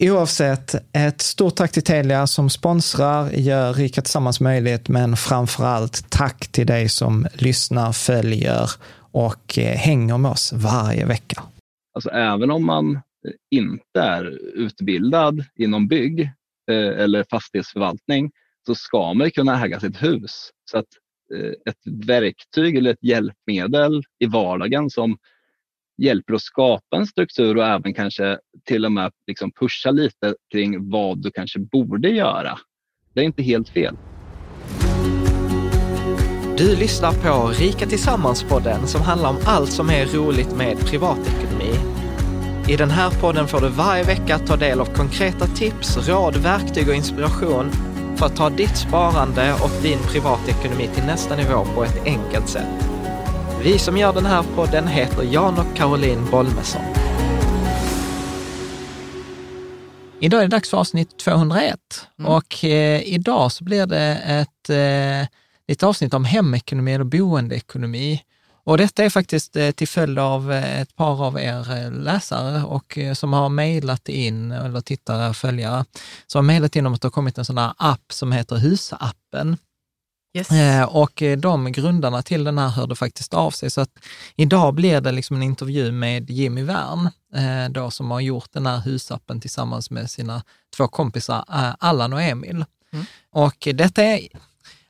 Oavsett, ett stort tack till Telia som sponsrar, gör Rika Tillsammans möjligt, men framför allt tack till dig som lyssnar, följer och eh, hänger med oss varje vecka. Alltså även om man inte är utbildad inom bygg eh, eller fastighetsförvaltning så ska man kunna äga sitt hus. Så att eh, ett verktyg eller ett hjälpmedel i vardagen som hjälper att skapa en struktur och även kanske till och med liksom pusha lite kring vad du kanske borde göra. Det är inte helt fel. Du lyssnar på Rika Tillsammans-podden som handlar om allt som är roligt med privatekonomi. I den här podden får du varje vecka ta del av konkreta tips, råd, verktyg och inspiration för att ta ditt sparande och din privatekonomi till nästa nivå på ett enkelt sätt. Vi som gör den här podden heter Jan och Caroline Bolmesson. Idag är det dags för avsnitt 201 mm. och eh, idag så blir det ett, eh, ett avsnitt om hemekonomi eller boendeekonomi. Och detta är faktiskt eh, till följd av eh, ett par av er eh, läsare och eh, som har mejlat in, eller tittare, följare, som har mejlat in om att det har kommit en sån här app som heter Husappen. Yes. Eh, och eh, de grundarna till den här hörde faktiskt av sig. Så att idag blir det liksom en intervju med Jimmy Wern, eh, då, som har gjort den här husappen tillsammans med sina två kompisar Allan och Emil. Mm. Och detta är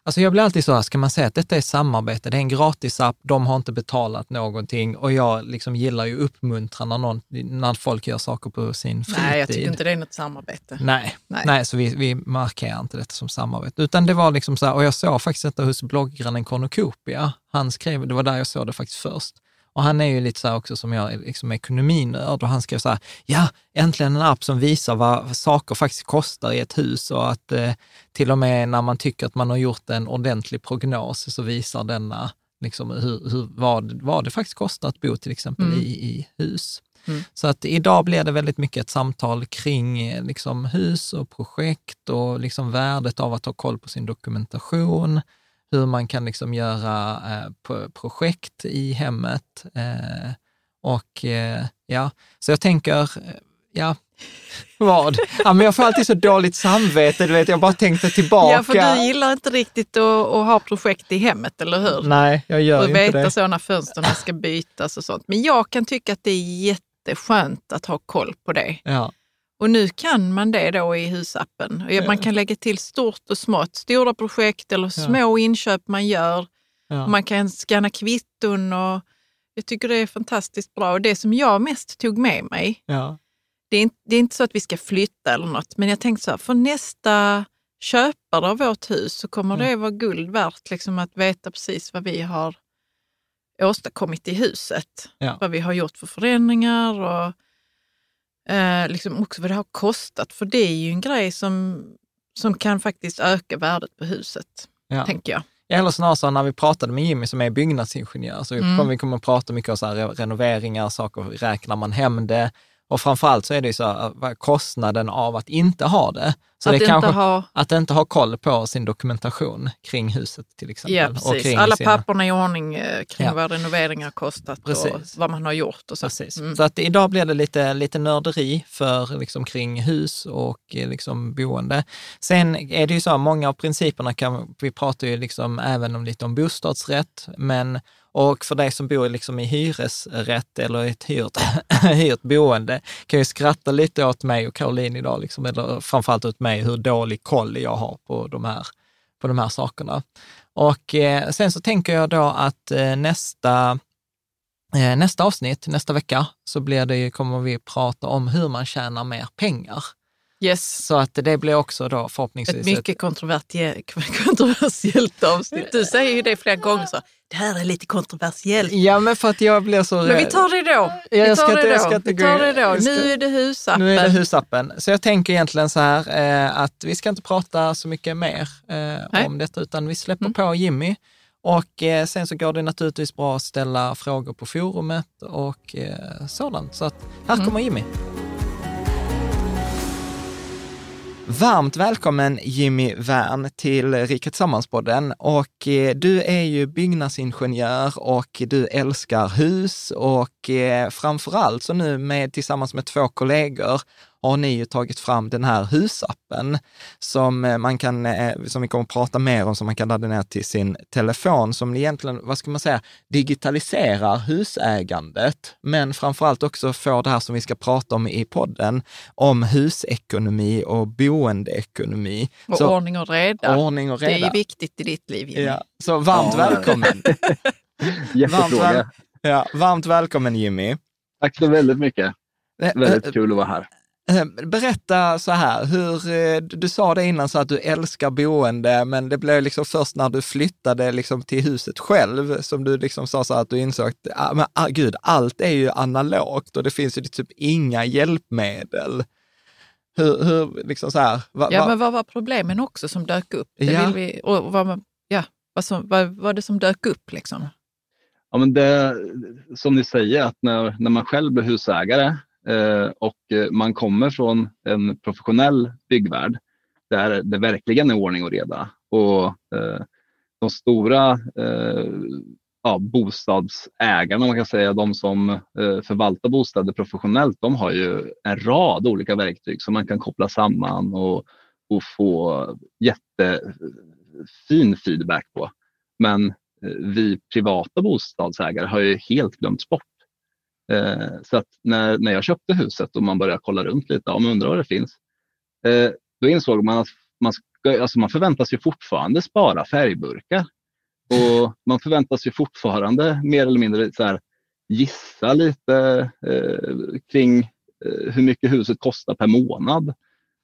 Alltså jag blir alltid så här, ska man säga att detta är samarbete, det är en gratisapp, de har inte betalat någonting och jag liksom gillar ju uppmuntra när, någon, när folk gör saker på sin fritid. Nej, jag tycker inte det är något samarbete. Nej, nej. nej så vi, vi markerar inte detta som samarbete. Utan det var liksom så här, och jag såg faktiskt detta hos blogggrannen Cornucopia. Han skrev, det var där jag såg det faktiskt först. Och han är ju lite så här också som jag, liksom ekonominörd och han skrev så här, ja, äntligen en app som visar vad saker faktiskt kostar i ett hus och att eh, till och med när man tycker att man har gjort en ordentlig prognos så visar denna liksom hur, hur, vad, vad det faktiskt kostar att bo till exempel mm. i, i hus. Mm. Så att idag blir det väldigt mycket ett samtal kring eh, liksom, hus och projekt och liksom värdet av att ha koll på sin dokumentation, hur man kan liksom göra eh, projekt i hemmet. Eh, och eh, ja, så jag tänker, ja, vad? Ja, men jag får alltid så dåligt samvete, du vet, jag bara tänkte tillbaka. Ja, för du gillar inte riktigt att, att ha projekt i hemmet, eller hur? Nej, jag gör och inte det. Och veta så när fönstren ska bytas och sånt. Men jag kan tycka att det är jätte jätteskönt att ha koll på det. Ja. Och nu kan man det då i husappen. Man kan lägga till stort och smått, stora projekt eller små inköp man gör. Ja. Man kan scanna kvitton och jag tycker det är fantastiskt bra. Och det som jag mest tog med mig, Ja. det är, inte, det är inte så att vi ska flytta eller något, men jag tänkte så här, för nästa köpare av vårt hus så kommer Mm. det vara guld värt liksom, att veta precis vad vi har åstadkommit i huset. Ja. Vad vi har gjort för förändringar och eh, liksom också vad det har kostat. För det är ju en grej som, som kan faktiskt öka värdet på huset, Ja. tänker jag. Eller snarare så när vi pratade med Jimmy som är byggnadsingenjör, så vi Mm. kommer, vi kommer att prata mycket om så renoveringar, saker, räknar man hem det? Och framförallt så är det ju så här, är kostnaden av att inte ha det. Så att det är inte kanske, ha att inte ha koll på sin dokumentation kring huset till exempel. Ja, Och precis. kring Alla sina- papperna i ordning eh, kring Ja. vad renoveringar kostat Precis. och vad man har gjort. Och så. Precis. Mm. Så att idag blir det lite, lite nörderi för liksom kring hus och eh, liksom boende. Sen är det ju så, många av principerna kan, vi pratar ju liksom även om lite om bostadsrätt, men och för dig som bor liksom i hyresrätt eller i ett hyrt, hyrt boende kan ju skratta lite åt mig och Caroline idag, liksom, eller framförallt åt mig, hur dålig koll jag har på de här, på de här sakerna. Och eh, sen så tänker jag då att eh, nästa Eh, Nästa avsnitt, nästa vecka, så blir det, ju- kommer vi prata om hur man tjänar mer pengar. Yes. Så att det blir också då förhoppningsvis Ett mycket kontrovertie- kontroversiellt avsnitt. Du säger ju det flera gånger. Så, det här är lite kontroversiellt. Ja, men för att jag blir så... Men vi tar det då. Vi jag tar ska det inte- jag då. ska inte Vi tar det då. ska- Nu är det husappen. Nu är det husappen. Så jag tänker egentligen så här eh, att vi ska inte prata så mycket mer eh, om detta, utan vi släpper Mm. på Jimmy. Och eh, sen så går det naturligtvis bra att ställa frågor på forumet och eh, sådant. Så att här Mm. kommer Jimmy. Varmt välkommen Jimmy Wern till Riket Sammanspodden. Och eh, du är ju byggnadsingenjör och du älskar hus och eh, framförallt så nu med, tillsammans med två kollegor har ni ju tagit fram den här husappen som eh, man kan, eh, som vi kommer att prata mer om, som man kan ladda ner till sin telefon, som egentligen, vad ska man säga, digitaliserar husägandet, men framförallt också får det här som vi ska prata om i podden, om husekonomi och boendeekonomi. Och Så, ordning och reda. ordning och Det är reda. viktigt i ditt liv, Jimmy. Ja, så varmt Ja. välkommen. varmt, väl, ja, varmt välkommen Jimmy. Tack så väldigt mycket. Eh, Väldigt kul att vara här. Eh, Berätta så här, hur, eh, du sa det innan så att du älskar boende, men det blev liksom först när du flyttade liksom till huset själv som du liksom sa så att du insåg att, ah, men, ah, gud, allt är ju analogt och det finns ju typ inga hjälpmedel. Hur, hur liksom så här, va, Ja, va, men vad var problemen också som dök upp? Det Ja. vill vi, och vad, ja, vad, som, vad var det som dök upp? Liksom? Ja, men det, som ni säger, att när, när man själv blir husägare Eh, och eh, man kommer från en professionell byggvärld där det verkligen är ordning och reda och eh, de stora ja, bostadsägarna, man kan säga, de som förvaltar bostäder professionellt, de har ju en rad olika verktyg som man kan koppla samman och, och få jättefin feedback på. Men vi privata bostadsägare har ju helt glömts bort. Eh, Så att när, när jag köpte huset och man började kolla runt lite, om undrar vad det finns, eh, då insåg man att man, ska, alltså man förväntas ju fortfarande spara färgburkar. Och man förväntas ju fortfarande mer eller mindre så här, gissa lite eh, kring eh, hur mycket huset kostar per månad.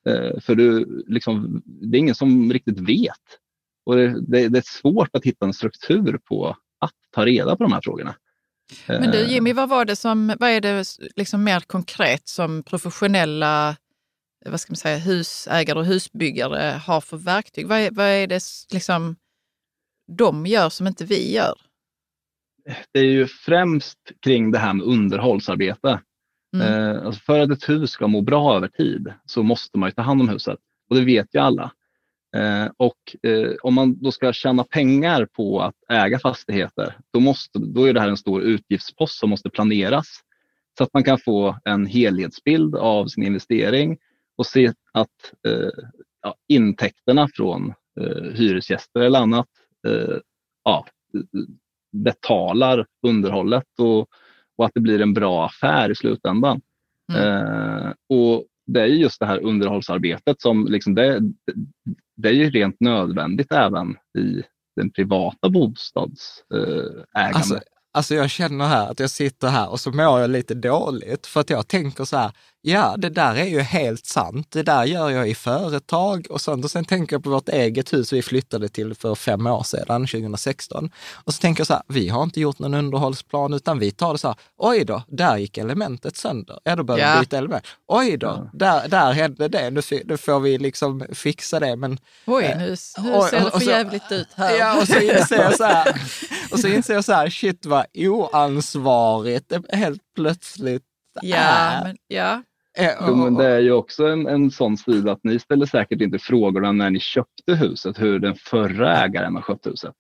Eh, för du, liksom, det är ingen som riktigt vet. Och det, det, det är svårt att hitta en struktur på att ta reda på de här frågorna. Men du Eh, Jimmy, vad, var det som, vad är det liksom mer konkret som professionella vad ska man säga, husägare och husbyggare har för verktyg? Vad är, vad är det liksom, de gör som inte vi gör? det är ju främst kring det här med underhållsarbete. Mm. Eh, alltså för att ett hus ska må bra över tid så måste man ju ta hand om huset och det vet ju alla. Eh, och eh, om man då ska tjäna pengar på att äga fastigheter, då, måste, då är det här en stor utgiftspost som måste planeras så att man kan få en helhetsbild av sin investering och se att eh, ja, intäkterna från eh, hyresgäster eller annat eh, ja, betalar underhållet och, och att det blir en bra affär i slutändan. Mm. Eh, och det är just det här underhållsarbetet som liksom det, det är ju rent nödvändigt även i den privata bostadsägandet. Eh, alltså, alltså jag känner här att jag sitter här och så mår jag lite dåligt för att jag tänker så här, ja det där är ju helt sant. Det där gör jag i företag och sånt. Och sen tänker jag på vårt eget hus vi flyttade till för fem år sedan, 2016. Och så tänker jag så här, vi har inte gjort någon underhållsplan utan vi tar det så här, oj då, där gick elementet sönder. Ja, då behöver vi Ja. byta element. Oj då, Ja. där, där hände det. Nu, nu får vi liksom fixa det. Men Oj, nu, nu Oj, ser det för så- jävligt ut här. Ja, och så inser jag så här, och så inser jag så här, shit vad oansvarigt det helt plötsligt ja, är. men, ja. Eh, Jo, men det är ju också en, en sån stil att ni ställer säkert inte frågorna när ni köpte huset hur den förra ägaren har skött huset.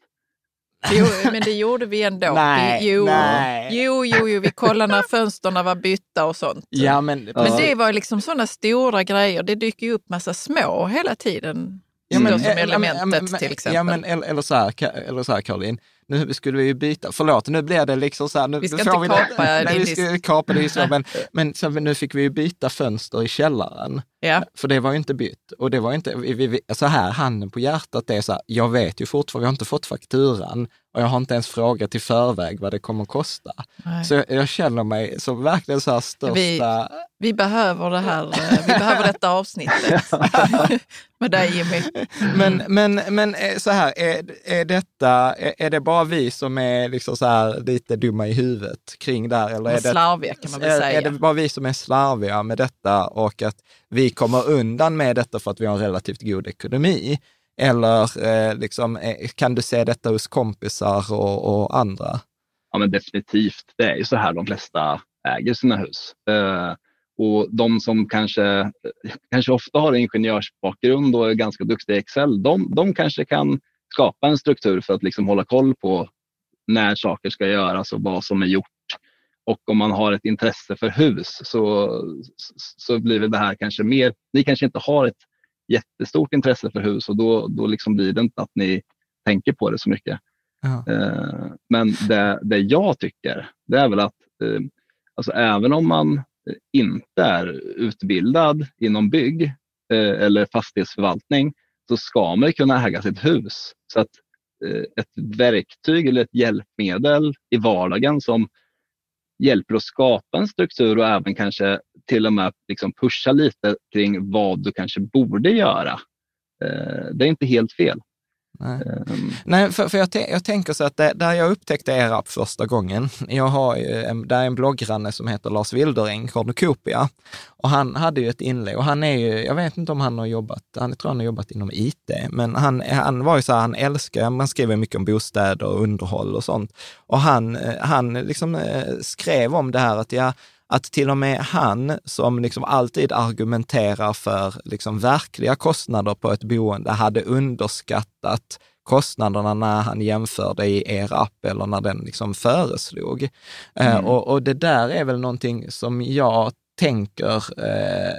Jo, men det gjorde vi ändå. Nej, vi, jo, nej. jo, jo, jo, vi kollade när fönstren var bytta och sånt. Ja, men, Men Ja. det var liksom sådana stora grejer. Det dyker ju upp massa små hela tiden. Ja, men, som eh, elementet ja, men- till exempel. Ja, men, eller, eller så här, eller så här Caroline, nu skulle vi ju byta, förlåt, nu blir det liksom så här, nu Vi ska får inte vi kapa nej, din vi ska kapa det så, men, men så, nu fick vi ju byta fönster i källaren. ja. För det var ju inte bytt. Och det var inte, vi, vi, så här, handen på hjärtat, det är så här, jag vet ju fortfarande, jag har inte fått fakturan och jag har inte ens frågat i förväg vad det kommer att kosta. Nej. Så jag, jag känner mig som verkligen så här största... Vi- Vi behöver det här, eh, vi behöver detta avsnittet med dig Jimmy. Men, men, men eh, så här, är, är detta, är det bara vi som är liksom så här lite dumma i huvudet kring det här? Eller är det, Slarviga kan man väl är, säga. är det bara vi som är slarviga med detta och att vi kommer undan med detta för att vi har en relativt god ekonomi? Eller eh, liksom, eh, kan du se detta hos kompisar och, och andra? Ja, men definitivt. Det är ju så här de flesta äger sina hus. Eh, och de som kanske, kanske ofta har ingenjörsbakgrund och är ganska duktiga i Excel, de, de kanske kan skapa en struktur för att liksom hålla koll på när saker ska göras och vad som är gjort. Och om man har ett intresse för hus så, så blir väl det här kanske mer, ni kanske inte har ett jättestort intresse för hus och då, då liksom blir det inte att ni tänker på det så mycket. Ja. Eh, Men det, det jag tycker, det är väl att eh, alltså även om man inte är utbildad inom bygg eh, eller fastighetsförvaltning så ska man ju kunna äga sitt hus. Så att eh, ett verktyg eller ett hjälpmedel i vardagen som hjälper att skapa en struktur och även kanske till och med liksom pusha lite kring vad du kanske borde göra. Eh, Det är inte helt fel. Nej. Ehm, Nej, för, för jag, jag tänker så att det, där jag upptäckte er app första gången, jag har ju en, där är en bloggranne som heter Lars Wildereng, Cornucopia, och han hade ju ett inlägg och han är ju, jag vet inte om han har jobbat, han tror han har jobbat inom IT, men han, han var ju så här, han älskar, man skriver mycket om bostäder och underhåll och sånt, och han, eh, han liksom eh, skrev om det här att ja, att till och med han som liksom alltid argumenterar för liksom verkliga kostnader på ett boende hade underskattat kostnaderna när han jämförde i er app eller när den liksom föreslog. Eh, Mm. och, och det där är väl någonting som jag tänker, eh,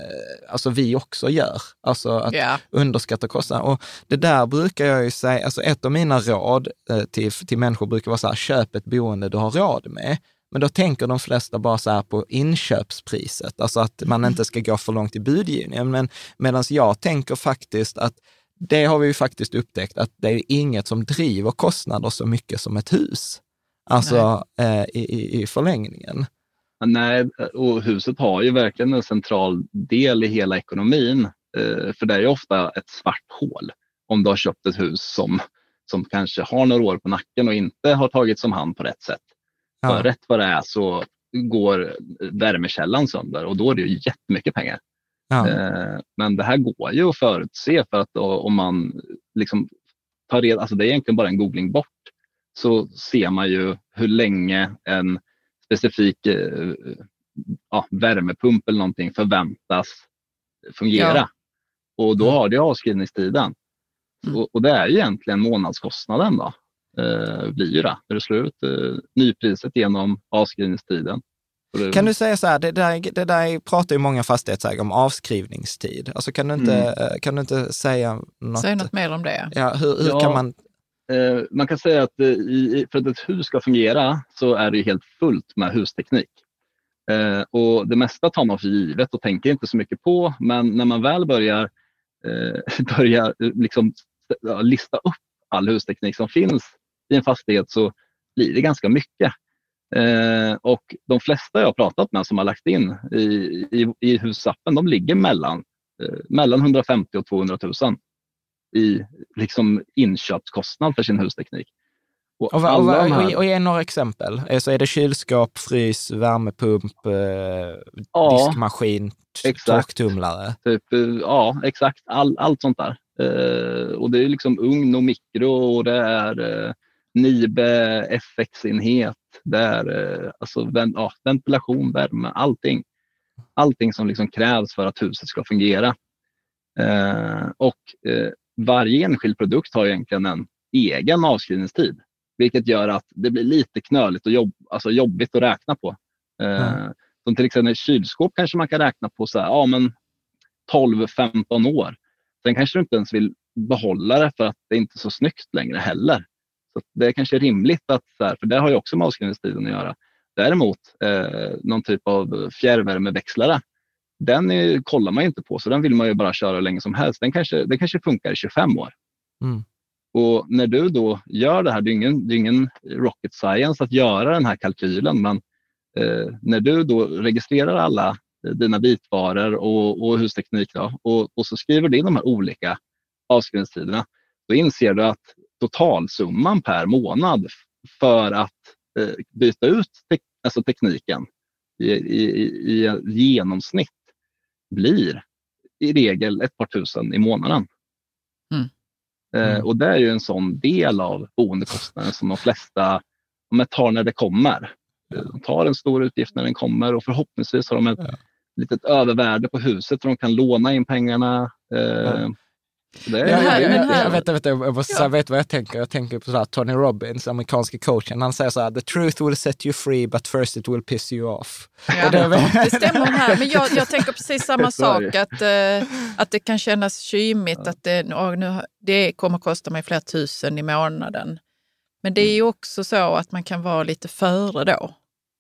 alltså vi också gör. Alltså att Ja. underskatta kostnader. Och det där brukar jag ju säga, alltså ett av mina råd eh, till, till människor brukar vara så här, köp ett boende du har råd med. Men då tänker de flesta bara så här på inköpspriset, alltså att man inte ska gå för långt i budgivningen. Men medan jag tänker faktiskt att det har vi ju faktiskt upptäckt, att det är inget som driver kostnader så mycket som ett hus. Alltså eh, i, i, i förlängningen. Nej, och huset har ju verkligen en central del i hela ekonomin. Eh, För det är ju ofta ett svart hål om du har köpt ett hus som, som kanske har några år på nacken och inte har tagits om hand på rätt sätt. För Ja. rätt vad det är så går värmekällan sönder och då är det ju jättemycket pengar. Ja. Eh, Men det här går ju att förutse för att om man liksom tar reda, alltså det är egentligen bara en googling bort, så ser man ju hur länge en specifik eh, ja, värmepump eller någonting förväntas fungera. Ja. Och då har det avskrivningstiden. Mm. Och, och det är ju egentligen månadskostnaden då. Eh, blir ju det, när du slår ut eh, nypriset genom avskrivningstiden. Det- Kan du säga så här, det där, det där pratar ju många fastighetsägare om avskrivningstid. Alltså kan du inte, Mm. eh, kan du inte säga något? Säg något mer om det. Ja, hur hur Ja. kan man... eh, man kan säga att eh, i, för att ett hus ska fungera så är det helt fullt med husteknik. Eh, och Det mesta tar man för givet och tänker inte så mycket på, men när man väl börjar, eh, börjar liksom, ja, lista upp all husteknik som finns i en fastighet så blir det ganska mycket. Eh, och De flesta jag har pratat med som har lagt in i, i, i husappen, de ligger mellan, eh, mellan 150 och 200 000 i liksom inköpskostnad för sin husteknik. Och, och, och, här... och, ge några exempel. Eh, så är det kylskåp, frys, värmepump, eh, ja, diskmaskin, torktumlare? Typ, eh, ja, exakt. All, allt sånt där. Eh, och det är liksom ugn och mikro och det är eh, Nibe FX-enhet. Eh, alltså, ja, ventilation, värme, allting. Allting som liksom krävs för att huset ska fungera. Eh, och eh, varje enskild produkt har egentligen en egen avskrivningstid, vilket gör att det blir lite knöligt och jobb, alltså jobbigt att räkna på. Mm. Som till exempel kylskåp kanske man kan räkna på så här, ja, men 12-15 år. Sen kanske du inte ens vill behålla det för att det inte är så snyggt längre heller. Så Det är kanske rimligt att, för det har ju också med avskrivningstiden att göra. Däremot eh, någon typ av fjärrvärmeväxlare, den är, kollar man inte på så den vill man ju bara köra hur länge som helst. Den kanske, den kanske funkar i 25 år. Mm. Och när du då gör det här, det är ingen, det är ingen rocket science att göra den här kalkylen, men eh, när du då registrerar alla dina vitvaror och, och husteknik då, och, och så skriver du in de här olika avskrivningstiderna, då inser du att totalsumman per månad för att eh, byta ut te alltså tekniken i, i, i, genomsnitt blir i regel ett par tusen i månaden. Mm. Eh, mm. och det är ju en sån del av boendekostnaden som de flesta de tar när det kommer. De tar en stor utgift när den kommer och förhoppningsvis har de ett ja. litet övervärde på huset så de kan låna in pengarna. Eh, ja. Det är, ja, jag, vet, jag, vet, jag, måste ja. vet vad jag tänker. Jag tänker på så här, Tony Robbins, amerikanska coachen. Han säger så här, the truth will set you free but first it will piss you off. Ja, det, det, stämmer här, men jag, jag tänker precis samma sak. Att, uh, att det kan kännas kymigt ja. att det, nu, det kommer kosta mig flera tusen i månaden. Men det är ju också så att man kan vara lite före då.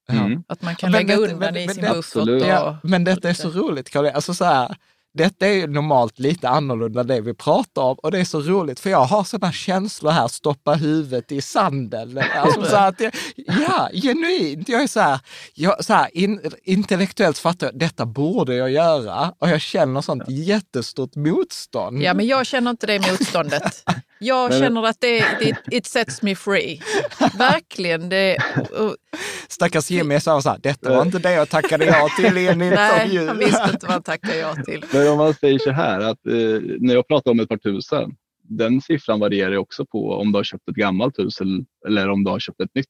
Mm. Att man kan men lägga det, undan men, i sin buffert. Ja, men detta är så roligt, Karl. Alltså så här, detta är ju normalt lite annorlunda det vi pratar om och det är så roligt för jag har sådana känslor här, stoppa huvudet i sanden. Alltså så att jag, ja, genuint. Jag är så här, jag, så här in, intellektuellt fattar jag, detta borde jag göra och jag känner sånt jättestort motstånd. Ja, men jag känner inte det motståndet. Jag känner att det, det it sets me free. Verkligen. Det, och, Stackars Jimmy sa så här, detta var inte det jag tackade ja till i en intervju. Nej, han visste inte vad han tackade ja till. Men om man säger så här, att eh, när jag pratar om ett par tusen, den siffran varierar också på om du har köpt ett gammalt hus eller om du har köpt ett nytt.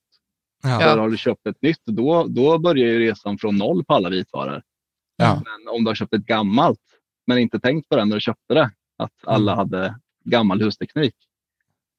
Ja. För har du köpt ett nytt, då, då börjar ju resan från noll på alla vitvaror. Ja. Men om du har köpt ett gammalt, men inte tänkt på det när du köpte det, att alla mm. hade gammal husteknik,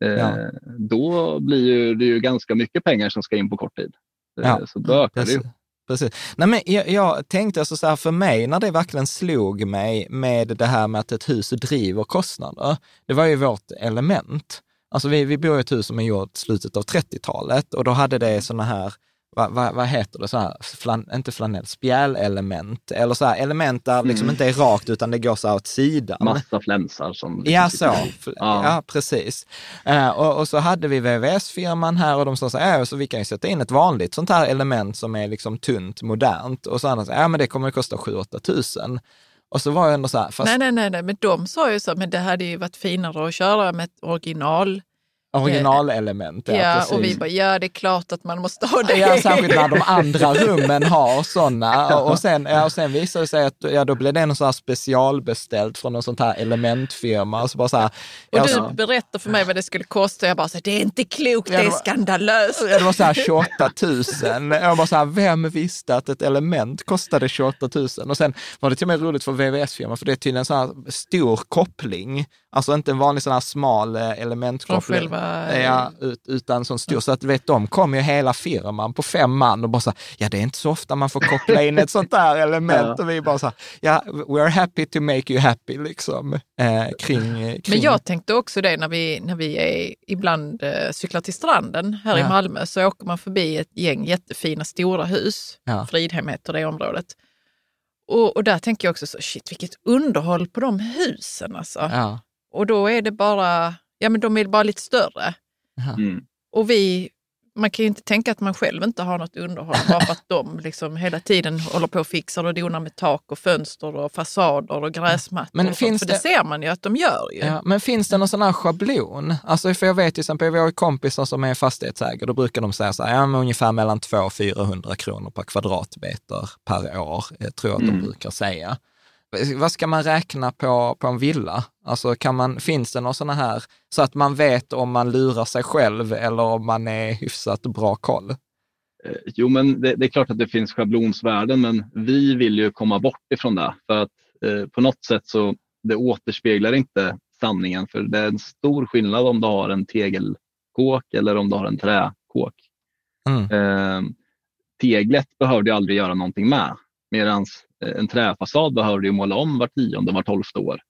eh, ja. då blir ju, det ju ganska mycket pengar som ska in på kort tid. Eh, ja. Så då ökar det ju. Precis. Nej, men jag, jag tänkte alltså så här, för mig, när det verkligen slog mig med det här med att ett hus driver kostnader, det var ju vårt element. Alltså vi, vi bor i ett hus som är gjort slutet av 30-talet och då hade det sådana här vad, vad, vad heter det, så här, flan, inte flanell, spjälelement, eller så här, element där mm. liksom inte är rakt utan det går så här åt sidan. Massa flänsar som... Ja, så. Ja. ja, precis. Uh, och, och, så hade vi VVS-firman här och de sa så här, så vi kan ju sätta in ett vanligt sånt här element som är liksom tunt, modernt. Och så andra ja men det kommer att kosta 7-8 tusen. Och så var jag ändå så här, fast... Nej, nej, nej, men de sa ju så, men det hade ju varit finare att köra med ett original Originalelement, ja, ja och vi bara, ja det är klart att man måste ha det. Ja, särskilt när de andra rummen har sådana. Och sen, ja, och sen visade det sig att ja, då blev det någon så här specialbeställt från någon sånt här elementfirma. Och, så bara så här, och du så, berättade för mig vad det skulle kosta och jag bara, så, det är inte klokt, ja, det är skandalöst. Ja, det var så här 28 000. Jag bara så här, vem visste att ett element kostade 28 000? Och sen var det till och med roligt för VVS-firman, för det är tydligen en så här stor koppling. Alltså inte en vanlig sån här smal eh, elementkoppling Vad... Ja, ut, utan sån stor. Så att vet, de kom ju hela firman på fem man och bara så ja det är inte så ofta man får koppla in ett sånt där element. Och vi bara så här, ja, we're happy to make you happy liksom. Eh, kring, kring... Men jag tänkte också det när vi, när vi är ibland eh, cyklar till stranden här Ja. i Malmö så åker man förbi ett gäng jättefina stora hus. Ja. Fridhem heter det området. Och, och där tänker jag också så, shit vilket underhåll på de husen alltså. Ja, Och då är det bara, ja men de är bara lite större. Mm. Och vi, man kan ju inte tänka att man själv inte har något underhåll bara för att de liksom hela tiden håller på och fixar och donar med tak och fönster och fasader och gräsmattor. Men och finns sånt, för det det- ser man ju att de gör ju. Ja, men finns det någon sån här schablon? Alltså för jag vet till exempel, vi har kompisar som är fastighetsägare, då brukar de säga så här, ja men ungefär mellan 200 och 400 kronor per kvadratmeter per år, eh, tror jag att de Mm. brukar säga. Vad ska man räkna på, på en villa? Alltså kan man, finns det någon sådana här, så att man vet om man lurar sig själv eller om man är hyfsat bra koll? Eh, Jo, men det, det är klart att det finns schablonsvärden, men vi vill ju komma bort ifrån det. För att eh, på något sätt så det återspeglar inte sanningen. För det är en stor skillnad om du har en tegelkåk eller om du har en träkåk. Mm. Eh, teglet behöver du aldrig göra någonting med. Medan en träfasad behöver du måla om var tionde, var tolfte år.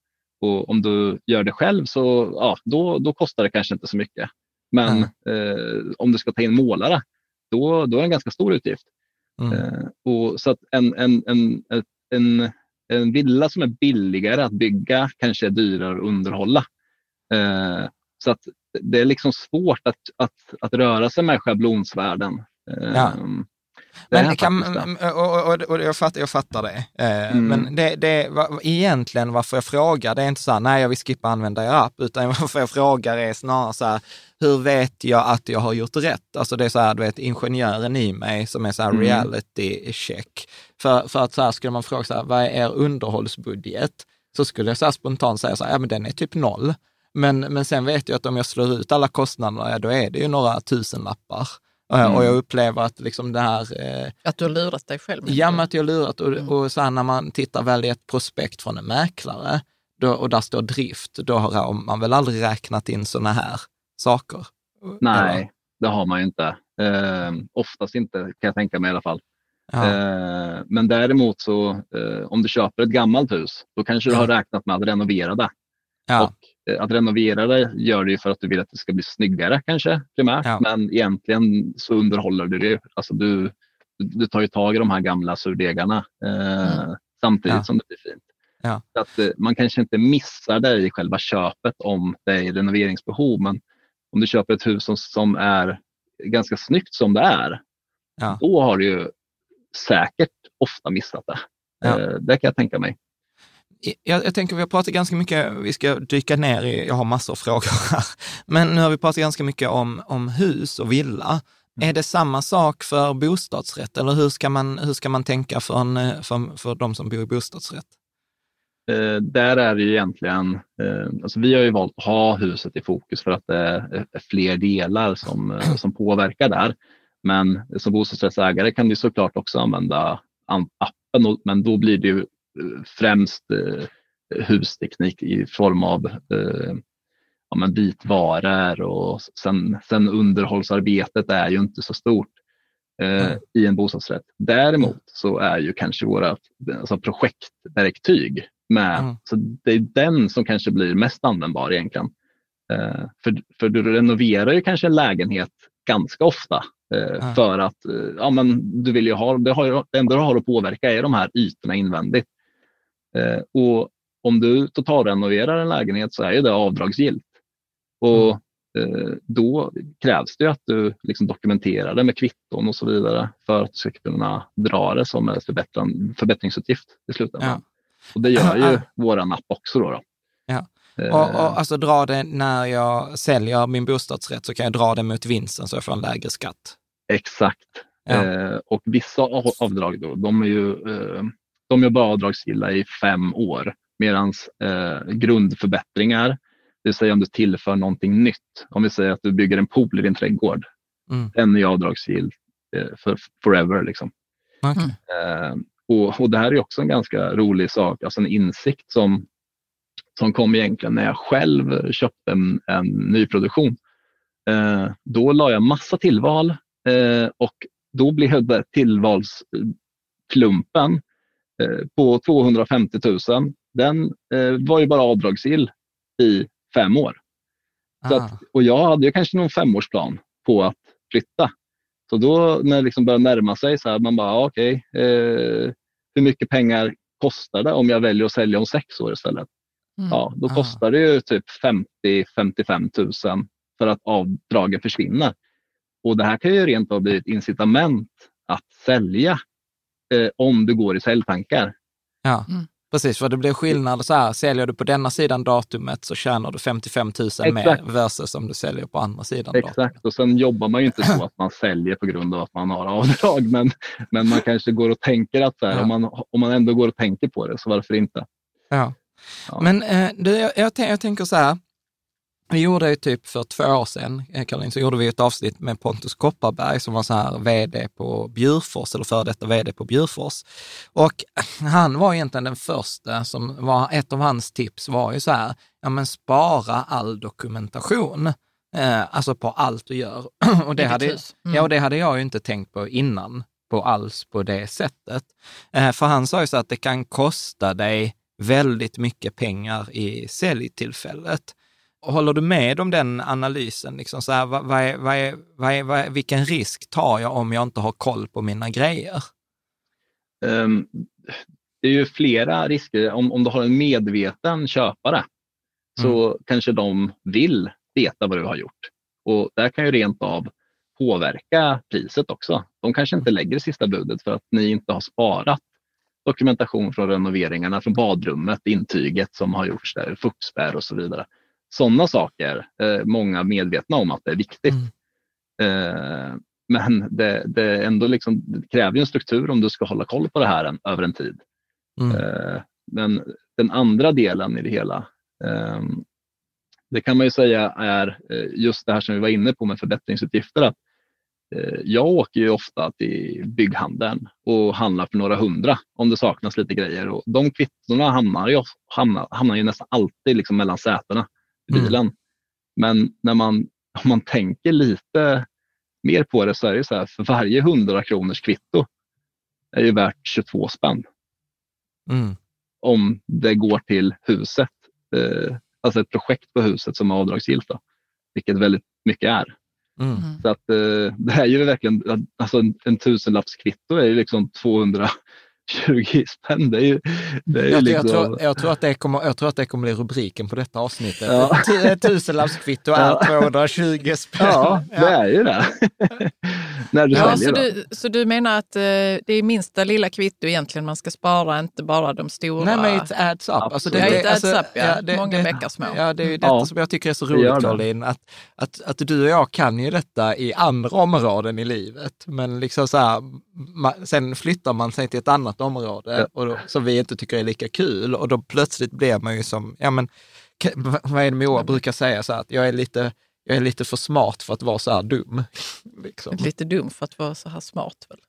Och om du gör det själv så ja, då, då kostar det kanske inte så mycket. Men eh, om du ska ta in målare, då, då är det en ganska stor utgift. Mm. Eh, och så att en, en, en, en, en villa som är billigare att bygga kanske är dyrare att underhålla. Eh, så att det är liksom svårt att, att, att röra sig med schablonsvärden. Eh, Ja. är Men kan, och, och, och jag, fattar, jag fattar det. Eh, Mm. Men det, det, va- egentligen varför jag frågar, det är inte så här, nej jag vill skippa använda er app, utan varför jag frågar är snarare så här, hur vet jag att jag har gjort rätt? Alltså det är så här, du vet, ingenjören i mig som är så här Mm. reality check. För, för att så här, skulle man fråga så här, vad är er underhållsbudget? Så skulle jag så här spontant säga så här, ja men den är typ noll. Men, men sen vet jag att om jag slår ut alla kostnaderna, ja, då är det ju några tusenlappar. Eh, Mm. Och jag upplever att liksom det här, eh, Att du har lurat dig själv. Ja, men att jag har lurat. Och, och så här, när man tittar väl i ett prospekt från en mäklare då, och där står drift, då har man väl aldrig räknat in sådana här saker? Nej, det har man ju inte. Eh, oftast inte kan jag tänka mig i alla fall. Ja. Eh, men däremot så eh, om du köper ett gammalt hus, då kanske du Ja. har räknat med att renovera det. Ja. Och eh, att renovera det gör du för att du vill att det ska bli snyggare kanske primärt. Ja. Men egentligen så underhåller du det. Alltså du, du tar ju tag i de här gamla surdegarna eh, samtidigt Ja. som det blir fint. Ja. Så att, eh, man kanske inte missar det i själva köpet om det är renoveringsbehov. Men om du köper ett hus som, som är ganska snyggt som det är, då har du ju säkert ofta missat det. Eh, det kan jag tänka mig. Jag, jag tänker vi har pratat ganska mycket, vi ska dyka ner i, jag har massor av frågor här, men nu har vi pratat ganska mycket om, om hus och villa. Är det samma sak för bostadsrätt eller hur ska man, hur ska man tänka för, en, eh, för, för de som bor i bostadsrätt? Eh, där är det ju egentligen, eh, alltså vi har ju valt att ha huset i fokus för att det är fler delar som, eh, som påverkar där. Men som bostadsrättsägare kan du såklart också använda an- appen, men då blir det ju främst eh, husteknik i form av eh, ja, men vitvaror och sen, sen underhållsarbetet är ju inte så stort eh, Mm. i en bostadsrätt. Däremot så är ju kanske våra alltså projektverktyg med. Mm. Så det är den som kanske blir mest användbar egentligen. Eh, för, för du renoverar ju kanske en lägenhet ganska ofta eh, för att ja, men du vill ju ha, det, har det enda du har att påverka är de här ytorna invändigt. Eh, och om du totalrenoverar en lägenhet så är ju det avdragsgillt. Och eh, då krävs det att du liksom dokumenterar det med kvitton och så vidare för att du ska kunna dra det som en förbättringsutgift i slutändan. Ja. Och det gör ju våran app också. Då, då. Ja. Eh, Och, och alltså dra det när jag säljer min bostadsrätt så kan jag dra det mot vinsten så jag får en lägre skatt. Exakt. Ja. Eh, och vissa av- avdrag då, de är ju eh, de är bara avdragsgilla i fem år. Medan eh, grundförbättringar, det vill säga om du tillför någonting nytt. Om vi säger att du bygger en pool i din trädgård. Mm. Den är avdragsgill eh, för forever. Liksom. Okej. Eh, och, och det här är också en ganska rolig sak, alltså en insikt som, som kom egentligen när jag själv köpte en, en nyproduktion. Eh, då la jag massa tillval eh, och då blev tillvalsklumpen på 250 000. Den eh, var ju bara avdragsgill i fem år. Ah. att, och jag hade ju kanske någon femårsplan på att flytta. Så då när det liksom började närma sig, så här, man bara, okej, eh, hur mycket pengar kostar det om jag väljer att sälja om sex år istället? Mm. Ja, då Ah. kostar det ju typ 50-55 000 för att avdragen försvinner. Och det här kan ju rent av bli ett incitament att sälja eh, om du går i säljtankar. Ja, Mm. precis. För det blir skillnad så här, säljer du på denna sidan datumet så tjänar du 55 000 mer versus om du säljer på andra sidan datumet. Exakt, och sen jobbar man ju inte så att man säljer på grund av att man har avdrag, men, men man kanske går och tänker att så här, Ja. om, man, om man ändå går och tänker på det, så varför inte? Ja. Ja. Men eh, du, jag, jag, jag tänker så här, vi gjorde ju typ för två år sedan, eh, Caroline, så gjorde vi ett avsnitt med Pontus Kopparberg som var så här vd på Bjurfors, eller före detta vd på Bjurfors. Och han var egentligen den första som var, ett av hans tips var ju så här, ja men spara all dokumentation. Eh, alltså på allt du gör. och det hade. Mm. Ja, och det hade jag ju inte tänkt på innan, på alls på det sättet. Eh, för han sa ju så att det kan kosta dig väldigt mycket pengar i säljtillfället. Håller du med om den analysen? Liksom så här, vad, vad är, vad är, vad är, vad är, vilken risk tar jag om jag inte har koll på mina grejer? Ehm, det är ju flera risker. Om, om du har en medveten köpare så kanske de vill veta vad du har gjort. Och det kan ju rent av påverka priset också. De kanske inte lägger det sista budet för att ni inte har sparat dokumentation från renoveringarna, från badrummet, intyget som har gjorts där, fuktspärr och så vidare. Sådana saker, eh, många medvetna om att det är viktigt. Eh, men det, det, är ändå liksom, det kräver en struktur om du ska hålla koll på det här en, över en tid. Mm. Eh, men den andra delen i det hela, det kan man ju säga är just det här som vi var inne på med förbättringsutgifter. Att, jag åker ju ofta till bygghandeln och handlar för några hundra om det saknas lite grejer. Och de kvittorna hamnar ju, hamnar, hamnar ju nästan alltid liksom mellan sätena i Mm. bilen. Men när man, om man tänker lite mer på det så är det så här, för varje 100 kronors kvitto är ju värt 22 spänn Mm. om det går till huset. Eh, alltså ett projekt på huset som är avdragsgillt. Då, vilket väldigt mycket är. Mm. Mm. Så att, eh, det är ju verkligen, alltså en, en tusenlappskvitto är ju liksom 220 spänn. Det är ju, det är Jag, liksom, jag, tror, jag, tror att det kommer, jag tror att det kommer bli rubriken på detta avsnittet. Ja. Ett tusenlappskvitto är Ja. 220 spänn. Ja, det är ju det. När du Ja, så, då. du, så du menar att eh, det är minsta lilla kvitto egentligen man ska spara, inte bara de stora? Nej, men it adds up. Alltså, Absolut. Ja, it adds up, ja. Många det, bäckar små. Ja, det är ju detta Ja, som jag tycker är så det roligt, det. Caroline, att, att, att du och jag kan ju detta i andra områden i livet. Men liksom så här, ma- sen flyttar man sig till ett annat område Ja. och då, som vi inte tycker är lika kul och då plötsligt blir man ju som, ja men, vad är det Moa brukar säga, så här, att jag är lite jag är lite för smart för att vara så här dum. Liksom. Lite dum för att vara så här smart väl?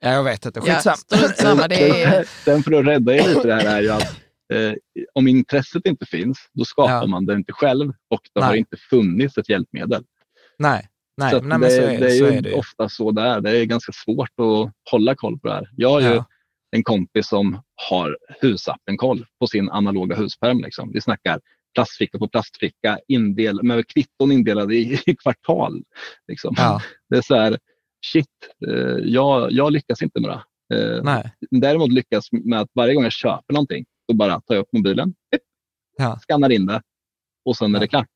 Ja, jag vet inte, Ja, skitsamma. strunt samma, det är... Sen för att rädda er lite det här är ju att eh, om intresset inte finns, då skapar Ja. man det inte själv och det har inte funnits ett hjälpmedel. Nej, nej, så nej det, så är, det är så ju är det ofta så där. Det är ganska svårt att hålla koll på det här. Jag har ju Ja. En kompis som har husappen-koll på sin analoga huspärm. Liksom. Vi snackar plastficka på plastficka, indel, med kvitton indelade i, i kvartal. Liksom. Ja, Det är så här, shit, eh, jag, jag lyckas inte med det. Eh, nej. Däremot lyckas med att varje gång jag köper någonting, så bara tar jag upp mobilen, Ja. skannar in det och sen är Ja. det klart.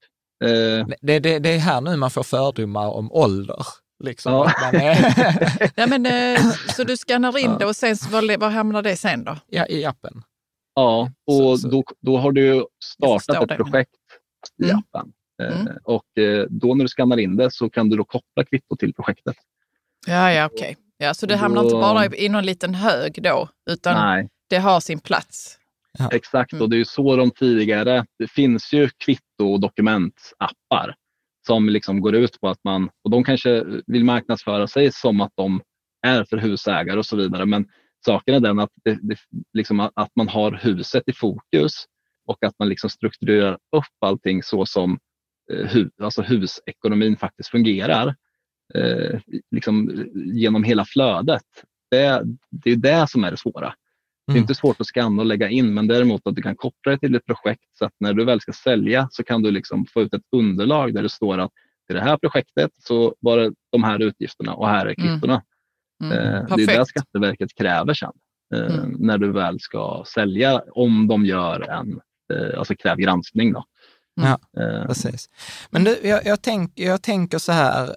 Eh, Det, det, det är här nu man får fördomar om ålder. Liksom. Ja. Är, Ja, men, eh, så du skannar in det och sen, så- var, var hamnar det sen då? ja, I appen. Ja, Så- och så- Då, då har du startat ett det. projekt i Mm. appen. Eh, Mm. Och eh, då när du skannar in det så kan du då koppla kvitto till projektet. Ja, ja, okej. Ja, så det hamnar Då- inte bara i, någon liten hög då, utan Nej, det har sin plats. exakt. Mm. Och det är ju så de tidigare, det finns ju kvitto och dokumentappar som liksom går ut på att man, och de kanske vill marknadsföra sig som att de är för husägare och så vidare. Men saken är den att, det, det, liksom att- man har huset i fokus och att man liksom strukturerar upp allting så som eh, hu, alltså husekonomin faktiskt fungerar eh, liksom genom hela flödet. Det, det är det som är det svåra. Det är Mm. inte svårt att skanna och lägga in, men däremot att du kan koppla det till ett projekt så att när du väl ska sälja så kan du liksom få ut ett underlag där det står att i det här projektet så var det de här utgifterna och här är kvittona. Mm. Eh, det är det Skatteverket kräver sen eh, Mm. när du väl ska sälja om de gör en eh, alltså kräv granskning. Då. Ja, precis. Men du, jag, jag, tänk, jag tänker så här,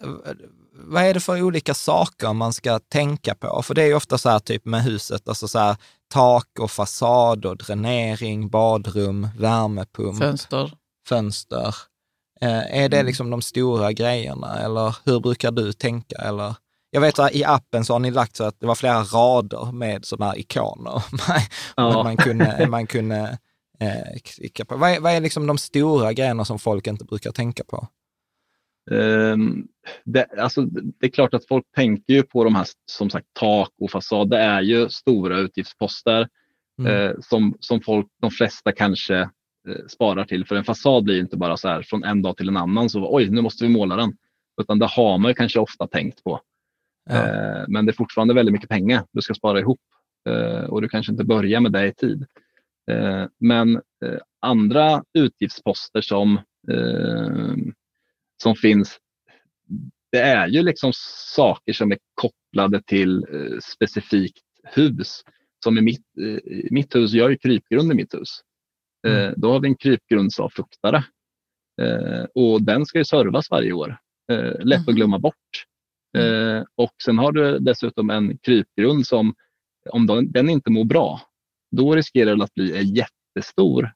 vad är det för olika saker man ska tänka på? För det är ofta så här typ med huset, alltså så här tak och fasad och dränering, badrum, värmepump, Fönster. fönster. Eh, är det liksom de stora grejerna eller hur brukar du tänka? Eller? Jag vet att i appen så har ni lagt så att det var flera rader med sådana här ikoner. Ja. man kunde, man kunde eh, klicka på. Vad är, vad är liksom de stora grejerna som folk inte brukar tänka på? Ehm, det, alltså, det är klart att folk tänker ju på de här som sagt tak och fasad. Det är ju stora utgiftsposter Mm. eh, som, som folk, de flesta kanske eh, sparar till. För en fasad blir inte bara så här från en dag till en annan så oj, nu måste vi måla den. Utan det har man ju kanske ofta tänkt på. Ja. Eh, men det är fortfarande väldigt mycket pengar du ska spara ihop och du kanske inte börjar med det i tid. Men andra utgiftsposter som, som finns, det är ju liksom saker som är kopplade till eh, specifikt hus. Som i mitt, eh, mitt hus, jag har ju krypgrund i mitt hus. Eh, då har vi en krypgrundsavfuktare eh, och den ska ju servas varje år. Eh, lätt att glömma bort. Eh, och sen har du dessutom en krypgrund som om den, den inte mår bra, då riskerar det att bli en jättestor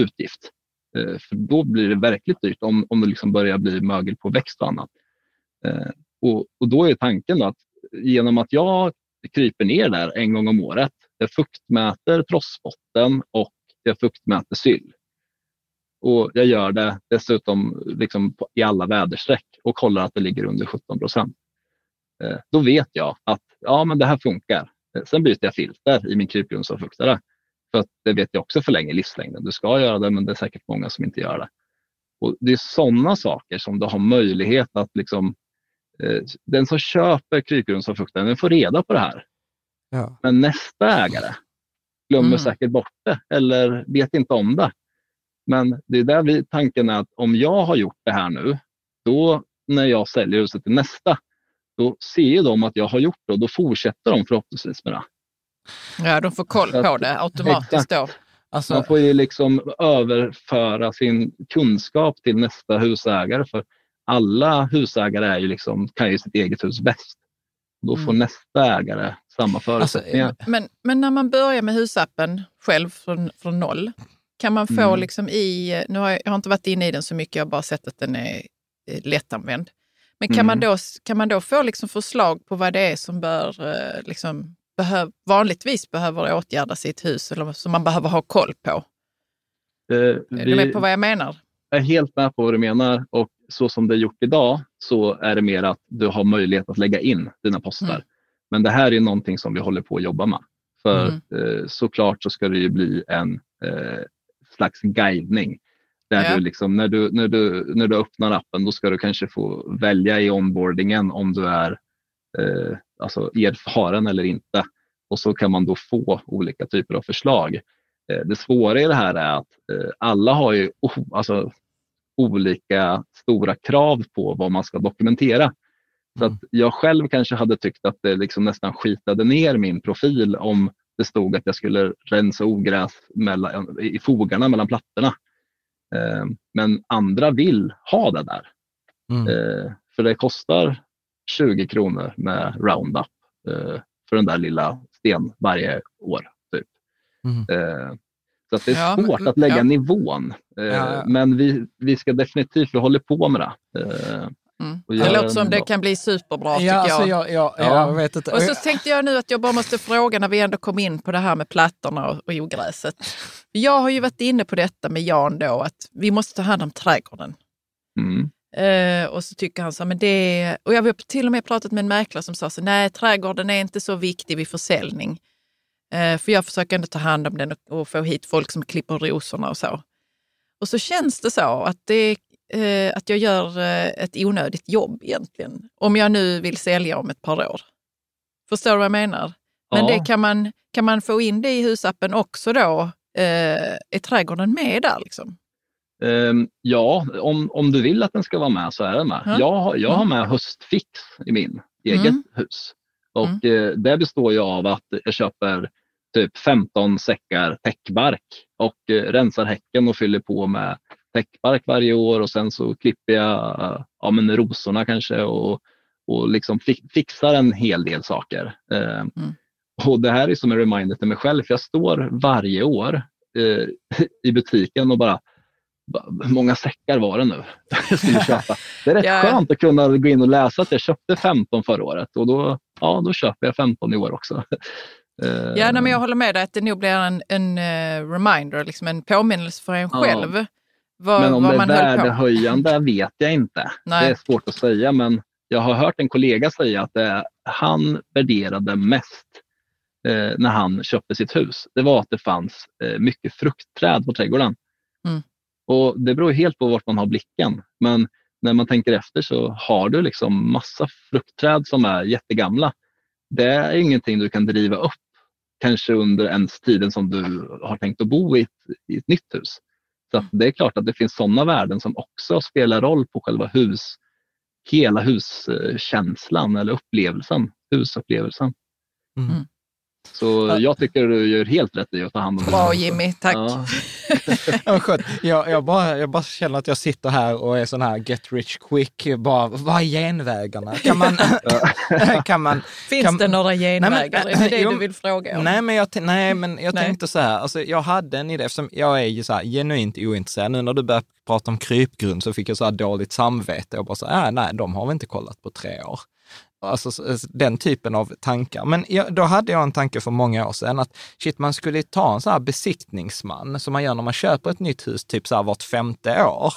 utgift. Eh, för då blir det verkligt dyrt om, om det liksom börjar bli mögel på växt och annat. Eh, och, och då är tanken då att genom att jag kryper ner där en gång om året, jag fuktmäter trossbotten och jag fuktmäter syll. Och jag gör det dessutom liksom på, i alla väderstreck och kollar att det ligger under 17 procent. Eh, då vet jag att ja, men det här funkar. Eh, sen byter jag filter i min krypgrundsavfuktare. För att det vet jag också förlänger livslängden. Du ska göra det, men det är säkert många som inte gör det. Och Det är sådana saker som du har möjlighet att liksom, eh, den som köper krypgrundsavfuktaren den får reda på det här. Ja. Men nästa ägare glömmer Mm. säkert bort det eller vet inte om det. Men det är där vi, tanken är att om jag har gjort det här nu, då när jag säljer huset till nästa, då ser de att jag har gjort det och då fortsätter de förhoppningsvis med det. Ja, de får koll på det automatiskt då. Alltså, Man får ju liksom överföra sin kunskap till nästa husägare för alla husägare är ju liksom, kan ju sitt eget hus bäst. Då får Mm. nästa ägare samma förutsättningar. Men, men när man börjar med husappen själv från, från noll, kan man få Mm. liksom i, nu har jag, jag har inte varit inne i den så mycket, jag har bara sett att den är eh, lättanvänd. Men kan, Mm. man, då, kan man då få liksom förslag på vad det är som bör, eh, liksom, behöv, vanligtvis behöver åtgärdas i ett hus eller som man behöver ha koll på? Eh, Är vi- du med på vad jag menar? Jag är helt med på vad du menar och så som det är gjort idag så är det mer att du har möjlighet att lägga in dina poster. Mm. Men det här är någonting som vi håller på att jobba med. För Mm. eh, såklart så ska det ju bli en eh, slags guidning. Där Ja. du liksom, när, du, när, du, när du öppnar appen då ska du kanske få välja i onboardingen om du är eh, alltså erfaren eller inte. Och så kan man då få olika typer av förslag. Eh, det svåra i det här är att eh, alla har ju alltså, olika stora krav på vad man ska dokumentera. Så Mm. att jag själv kanske hade tyckt att det liksom nästan skitade ner min profil om det stod att jag skulle rensa ogräs mellan, i fogarna mellan plattorna. Eh, men andra vill ha det där. mm. För det kostar 20 kronor med Roundup eh, för den där lilla sten varje år. Typ. Mm. Eh, så att det är Ja, men- svårt att lägga ja. nivån. Eh, Ja, ja. Men vi, vi ska definitivt, vi håller på med det. Eh, Mm. Det låter som det kan bli superbra tycker ja, jag. alltså, jag, jag, Ja. jag vet inte. Och så tänkte jag nu att jag bara måste fråga när vi ändå kom in på det här med plattorna och, och ogräset. Jag har ju varit inne på detta med Jan då, att vi måste ta hand om trädgården. Mm. Eh, och så tycker han så men det och jag har till och med pratat med en mäklare som sa så nej, trädgården är inte så viktig vid försäljning. Eh, för jag försöker ändå ta hand om den och, och få hit folk som klipper rosorna och så. Och så känns det så att det, eh, att jag gör ett onödigt jobb egentligen. Om jag nu vill sälja om ett par år. Förstår du vad jag menar? Men Ja. det kan man, kan man få in det i husappen också då? Är trädgården med där liksom? Ehm, ja, om, om du vill att den ska vara med så är den med. Ja. Jag, har- jag har med höstfix i min eget Mm. hus. Och eh, det består ju av att jag köper typ 15 säckar täckbark och eh, rensar häcken och fyller på med täckbark varje år och sen så klipper jag ja, men rosorna kanske och, och liksom fi- fixar en hel del saker. Eh, Och det här är som en reminder till mig själv, för jag står varje år eh, i butiken och bara "Va- hur många säckar var det nu jag skulle köpa? Det är rätt Ja. skönt att kunna gå in och läsa att jag köpte 15 förra året och då, ja, då köper jag 15 i år också. Ja, men jag håller med dig att det nog blir en, en eh, reminder, liksom en påminnelse för en Ja. själv. Vad, men om vad det är värdehöjande vet jag inte. Nej. Det är svårt att säga, men jag har hört en kollega säga att det han värderade mest eh, när han köpte sitt hus. Det var att det fanns eh, mycket fruktträd på trädgården. Mm. Och Det beror helt på vart man har blicken. Men när man tänker efter så har du liksom massa fruktträd som är jättegamla. Det är ingenting du kan driva upp kanske under ens tiden som du har tänkt att bo i ett, i ett nytt hus. Så att det är klart att det finns sådana värden som också spelar roll på själva hus, hela huskänslan eller upplevelsen, husupplevelsen. Mm. Så jag tycker du gör helt rätt i att ta hand om Bra det. Jimmy, tack. Ja. Ja, skönt. Jag, jag, bara, jag bara känner att jag sitter här och är sån här get rich quick. Bara, vad är genvägarna? Kan man... kan man Finns kan, det några genvägar? Nej, är det det jo, du vill fråga om? Nej, men jag, nej, men jag Nej. tänkte så här, alltså, jag hade en idé, eftersom jag är ju så här genuint ointresserad. Nu när du började prata om krypgrund så fick jag så här dåligt samvete och bara så här, "Ah, nej, de har vi inte kollat på tre år. Alltså så- så- den typen av tankar. Men jag, då hade jag en tanke för många år sedan att shit, man skulle ta en så här besiktningsman som man gör när man köper ett nytt hus, typ så här vart femte år och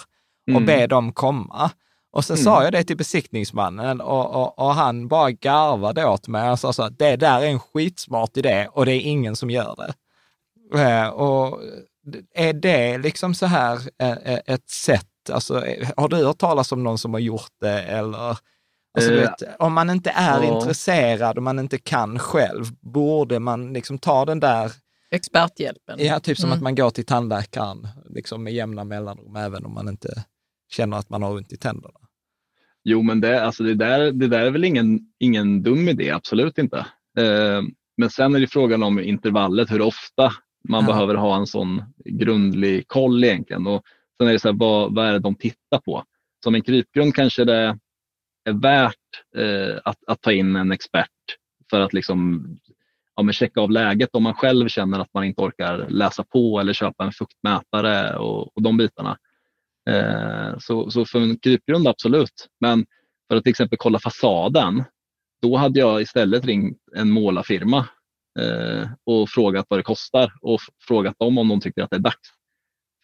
Mm. be dem komma. Och sen sa jag det till besiktningsmannen och, och, och han bara garvade åt mig och sa så att det där är en skitsmart idé och det är ingen som gör det. Eh, och är det liksom så här eh, eh, ett sätt, alltså har du hört talas om någon som har gjort det eller? Alltså, du Eh, vet, om man inte är ja. intresserad och man inte kan själv, borde man liksom ta den där, Experthjälpen. ja, typ som Mm. att man går till tandläkaren liksom med jämna mellanrum, även om man inte känner att man har ont i tänderna. Jo, men det, alltså det, där, det där är väl ingen, ingen dum idé, absolut inte. Eh, men sen är det frågan om intervallet, hur ofta man Ja. behöver ha en sån grundlig koll egentligen. Och sen är det så här, vad, vad är det de tittar på? Som en krypgrund kanske det är värt eh, att, att ta in en expert för att liksom, ja, men checka av läget om man själv känner att man inte orkar läsa på eller köpa en fuktmätare och, och de bitarna. Eh, så, så för en krypgrund absolut. Men för att till exempel kolla fasaden, då hade jag istället ringt en målarfirma eh, och frågat vad det kostar och frågat dem om de tycker att det är dags.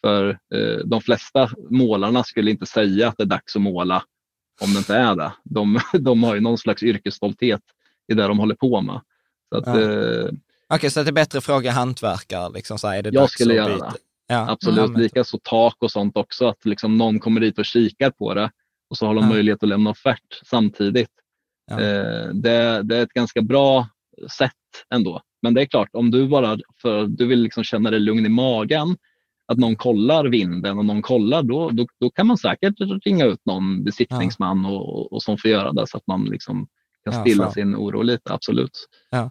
För eh, de flesta målarna skulle inte säga att det är dags att måla om det inte är det. De, de har ju någon slags yrkesstolthet i det de håller på med. Så att, Ja. eh, Okej, så att det är bättre att fråga hantverkare, liksom så här, är det Jag skulle göra det. Ja, Absolut, ja, likaså tak och sånt också. Att liksom någon kommer dit och kikar på det och så har de Ja. möjlighet att lämna offert samtidigt. Ja. Eh, det, det är ett ganska bra sätt ändå. Men det är klart, om du bara för du vill liksom känna dig lugn i magen, att någon kollar vinden och någon kollar, då, då, då kan man säkert ringa ut någon besiktningsman och, och som får göra det så att man liksom kan Ja, stilla fan. sin oro lite. Absolut. Ja.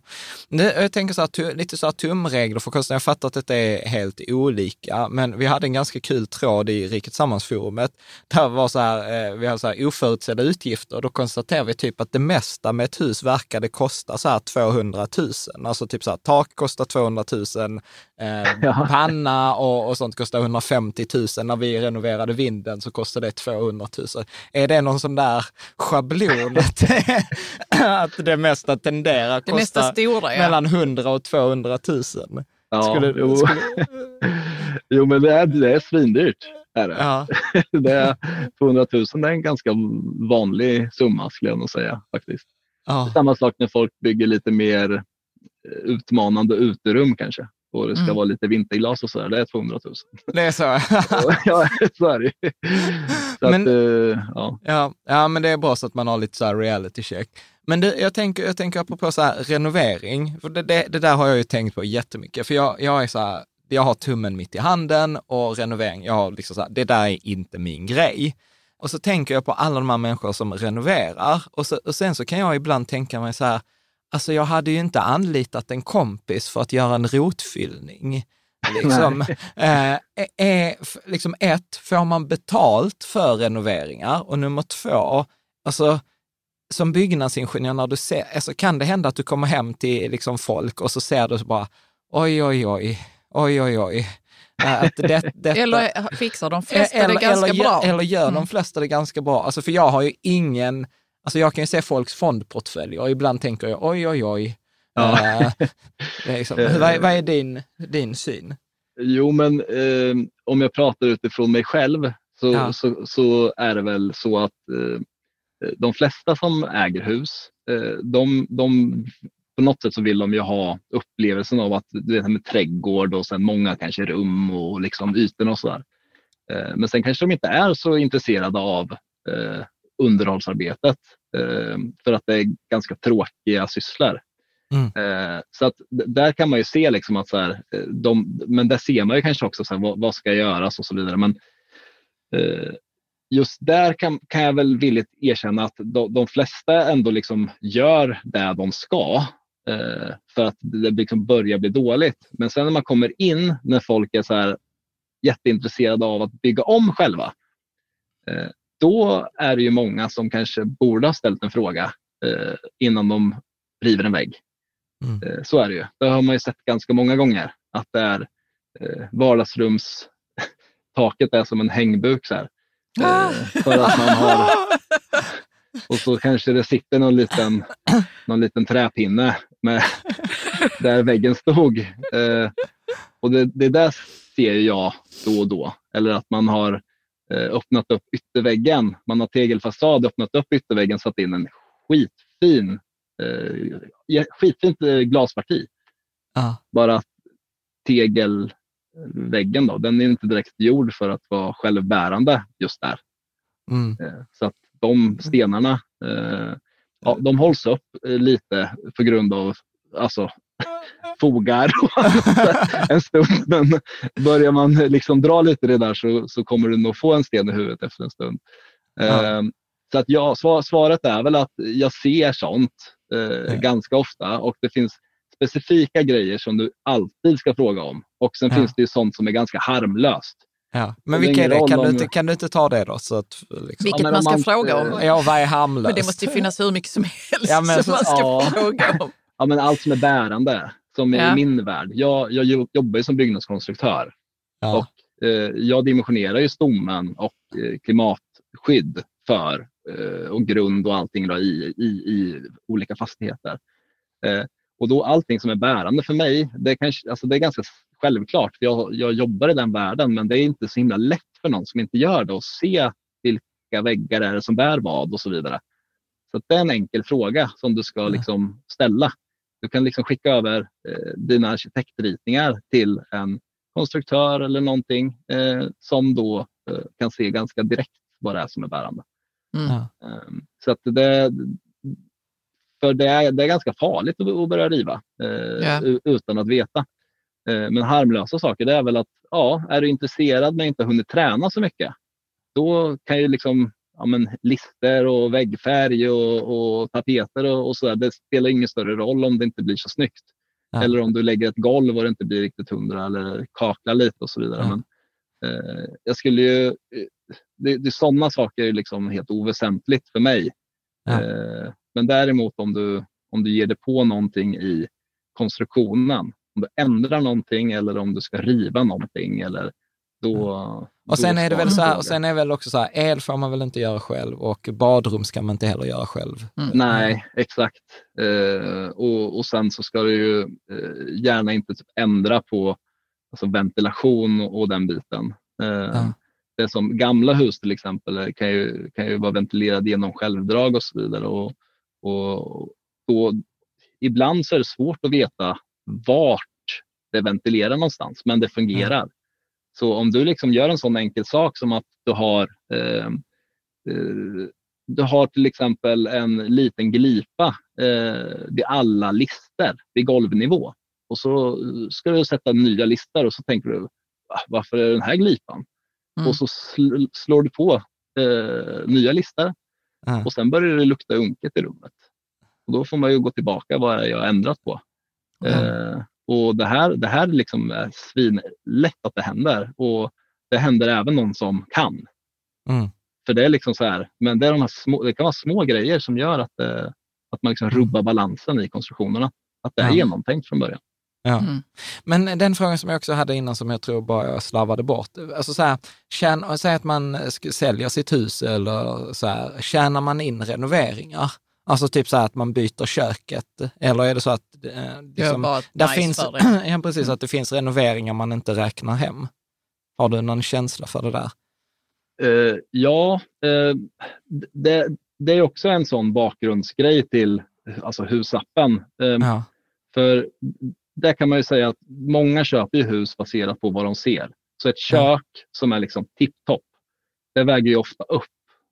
Jag tänker så här, lite så här tumregler för kostnader. Jag fattar att det är helt olika, men vi hade en ganska kul tråd i Rikets Sammansforumet. Där var så här, eh, vi hade så här oförutsedda utgifter. Då konstaterar vi typ att det mesta med ett hus verkade kosta så här 200 000. Alltså typ så här, tak kostar 200 000, eh, panna och, och sånt kostar 150 000. När vi renoverade vinden så kostade det 200 000. Är det någon sån där schablon att, det- att det mesta tenderar att kosta stora, ja. mellan 100 och 200 000? Ja, Skulle- jo. skulle- jo, men det är, det är svindyrt. Är det. Ja, det är 200 000 det är en ganska vanlig summa skulle jag nog säga. faktiskt. ja, Samma sak när folk bygger lite mer utmanande uterum kanske. Och det ska Mm. vara lite vinterglas och sådär, det är 200 000. Det är så. ja, så är det. Så Men- att, eh, ja. Ja, ja, men det är bra så att man har lite så här reality check. Men det, jag, tänker, jag tänker apropå så här renovering, för det, det, det där har jag ju tänkt på jättemycket. För jag, jag är så här, jag har tummen mitt i handen och renovering, jag har liksom så här, det där är inte min grej. Och så tänker jag på alla de här människor som renoverar och, så, och sen så kan jag ibland tänka mig så här, alltså jag hade ju inte anlitat en kompis för att göra en rotfyllning. Liksom, eh, är, f- liksom ett, får man betalt för renoveringar? Och nummer två, alltså som byggnadsingenjör, när du ser, alltså, kan det hända att du kommer hem till liksom, folk och så ser du så bara, oj, oj, oj, oj, oj, oj. Eh, Att det, detta, Eller fixar de flesta eller, det ganska eller, bra? Eller gör de Mm. flesta det ganska bra? Alltså för jag har ju ingen, alltså jag kan ju se folks fondportföljer och ibland tänker jag oj, oj, oj. Ja. Eh, liksom, vad, är- vad är din, din syn? Jo, men eh, om jag pratar utifrån mig själv så, Ja. så, så är det väl så att eh, de flesta som äger hus, eh, de, de, på något sätt så vill de ju ha upplevelsen av att du vet, med trädgård och sen många kanske rum och liksom ytorna och sådär. Eh, men sen kanske de inte är så intresserade av eh, underhållsarbetet eh, för att det är ganska tråkiga sysslor. Eh, så att där kan man ju se liksom att så här, eh, de, men där ser man ju kanske också så här, vad, vad ska göras och så vidare. Men eh, just där kan, kan jag väl villigt erkänna att de, de flesta ändå liksom gör det de ska för att det liksom börjar bli dåligt. Men sen när man kommer in när folk är så här jätteintresserade av att bygga om själva, då är det ju många som kanske borde ha ställt en fråga eh, innan de river en vägg. Eh, Så är det ju. Det har man ju sett ganska många gånger. Att det är eh, vardagsrumstaket är som en hängbuk. Så här. Eh, för att man har, och så kanske det sitter någon liten, någon liten träpinne med, där väggen stod. Eh, och det, det där ser jag då och då. Eller att man har öppnat upp ytterväggen. Man har tegelfasad, öppnat upp ytterväggen, satt in en skitfin eh, skitfint eh, glasparti. Ja. Bara att tegelväggen då, den är inte direkt gjord för att vara självbärande just där. Mm. Eh, Så att de stenarna, eh, ja, de hålls upp eh, lite på grund av alltså, fogar en stund. Men börjar man liksom dra lite i det där så, så kommer du nog få en sten i huvudet efter en stund. Ja. Eh, Så att ja, svar- svaret är väl att jag ser sånt eh, ganska ofta och det finns specifika grejer som du alltid ska fråga om. Och sen Ja. finns det ju sånt som är ganska harmlöst. Ja. Men vilka är det? Kan du, om- inte, kan du inte ta det då? Så att, liksom. Vilket man ska man- fråga om. Ja, vad är harmlöst? Men det måste ju finnas hur mycket som helst Ja, men som man ska ja. fråga om. Ja, men allt som är bärande, som Ja. i min värld. Jag, jag jo- jobbar ju som byggnadskonstruktör Ja. och eh, jag dimensionerar ju stommen och eh, klimatskydd för eh, och grund och allting då i, i, i olika fastigheter. Eh, och då allting som är bärande för mig, det är, kanske, alltså det är ganska självklart. För jag, jag jobbar i den världen, men det är inte så himla lätt för någon som inte gör det att se vilka väggar är det som bär vad och så vidare. Så det är en enkel fråga som du ska liksom ställa. Du kan liksom skicka över eh, dina arkitektritningar till en konstruktör eller någonting eh, som då eh, kan se ganska direkt vad det är som är bärande. Mm. Um, så att det, för det är, det är ganska farligt att, att börja riva eh, u- utan att veta. Eh, men harmlösa saker det är väl att ja, är du intresserad men inte hunnit träna så mycket, då kan ju liksom ja, men lister och väggfärg och, och tapeter och, och sådär, det spelar ingen större roll om det inte blir så snyggt. Ja. Eller om du lägger ett golv och det inte blir riktigt hundra eller kaklar lite och så vidare. Ja. Men, eh, jag skulle ju, eh, det, det, sådana saker är liksom helt oväsentligt för mig. Ja. Eh, men däremot om du, om du ger dig på någonting i konstruktionen, om du ändrar någonting eller om du ska riva någonting eller då... Och sen är det väl så här, och sen är väl också så här, el får man väl inte göra själv och badrum ska man inte heller göra själv. Nej, exakt. Eh, och, och sen så ska du ju eh, gärna inte typ ändra på alltså ventilation och den biten. Eh, Ja. Det som gamla hus till exempel kan ju, kan ju vara ventilerade genom självdrag och så vidare. Och, och, och ibland så är det svårt att veta vart det ventilerar någonstans, men det fungerar. Så om du liksom gör en sån enkel sak som att du har eh, eh, du har till exempel en liten glipa eh, vid alla lister vid golvnivå och så ska du sätta nya listor och så tänker du varför är den här glipan? Mm. Och så sl slår du på eh, nya listor Ja. och sen börjar det lukta unket i rummet. Och då får man ju gå tillbaka vad jag ändrat på. Eh, och det här, det här liksom är svinlätt att det händer och det händer även någon som kan. Mm. För det är liksom så här, men det, är de här små, det kan vara små grejer som gör att, det, att man liksom rubbar balansen i konstruktionerna. Att det är Ja. genomtänkt från början. Ja. Mm. Men den frågan som jag också hade innan som jag tror bara jag slarvade bort. Alltså så här, tjän, säg att man säljer sitt hus eller så här, tjänar man in renoveringar? Alltså typ så här att man byter köket eller är det så att eh, liksom, bara där nice finns, ja, precis, att det finns renoveringar man inte räknar hem? Har du någon känsla för det där? Eh, ja, eh, det, det är också en sån bakgrundsgrej till alltså husappen. Eh, Ja. För där kan man ju säga att många köper ju hus baserat på vad de ser. Så ett Ja. kök som är liksom tipptopp, det väger ju ofta upp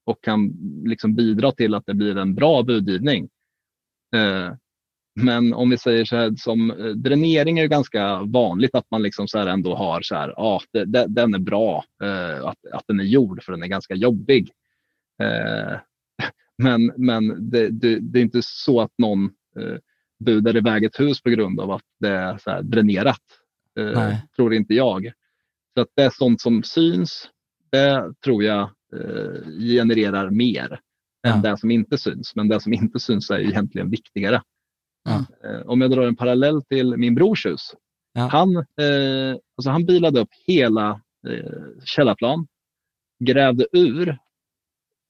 och kan liksom bidra till att det blir en bra budgivning. Eh, Men om vi säger så här, som eh, dränering är ju ganska vanligt att man liksom så ändå har så här, ja, det, den är bra, eh, att, att den är gjord för den är ganska jobbig. Men men det, det, det är inte så att någon budar iväg ett hus på grund av att det är så dränerat. Nej. tror inte jag. Så att det är sånt som syns, det tror jag genererar mer än Ja. det som inte syns. Men det som inte syns är egentligen viktigare. Ja. Eh, om jag drar en parallell till min brors hus. Ja. Han, eh, alltså han bilade upp hela eh, källarplan, grävde ur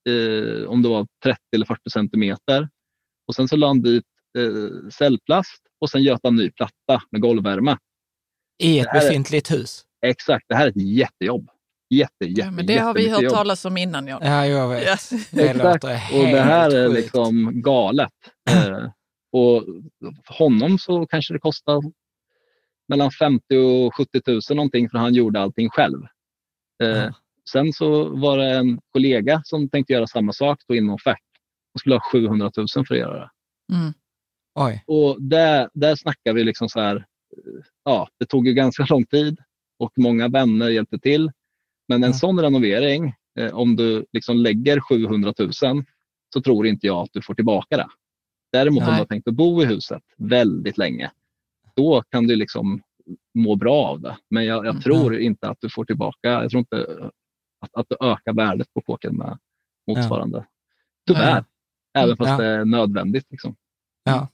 eh, om det var 30 eller 40 centimeter och sen så la han dit eh, cellplast och sen göt han ny platta med golvvärme. I ett här är- befintligt hus? Exakt, det här är ett jättejobb. Jätte, jätte, Ja, men det har vi hört jobb. talas om innan. Ja. Ja, jag vet. Yes. Det Exakt. låter Och det här är sjukt. liksom galet. Eh, och för honom så kanske det kostar mellan 50 och 70 000 någonting för han gjorde allting själv. Ja. Sen så var det en kollega som tänkte göra samma sak, tog in offert och skulle ha 700 000 för att göra det. Mm. Oj. Och där, där snackar vi liksom så här, eh, ja, det tog ju ganska lång tid och många vänner hjälpte till. Men en Ja. sån renovering, eh, om du liksom lägger 700 000 så tror inte jag att du får tillbaka det. Däremot om Nej. du har tänkt att bo i huset väldigt länge, då kan du liksom må bra av det. Men jag, jag Mm. tror inte att du får tillbaka, jag tror inte att, att du ökar värdet på kåken med motsvarande. Tyvärr, även fast Ja. det är nödvändigt. Liksom. Ja.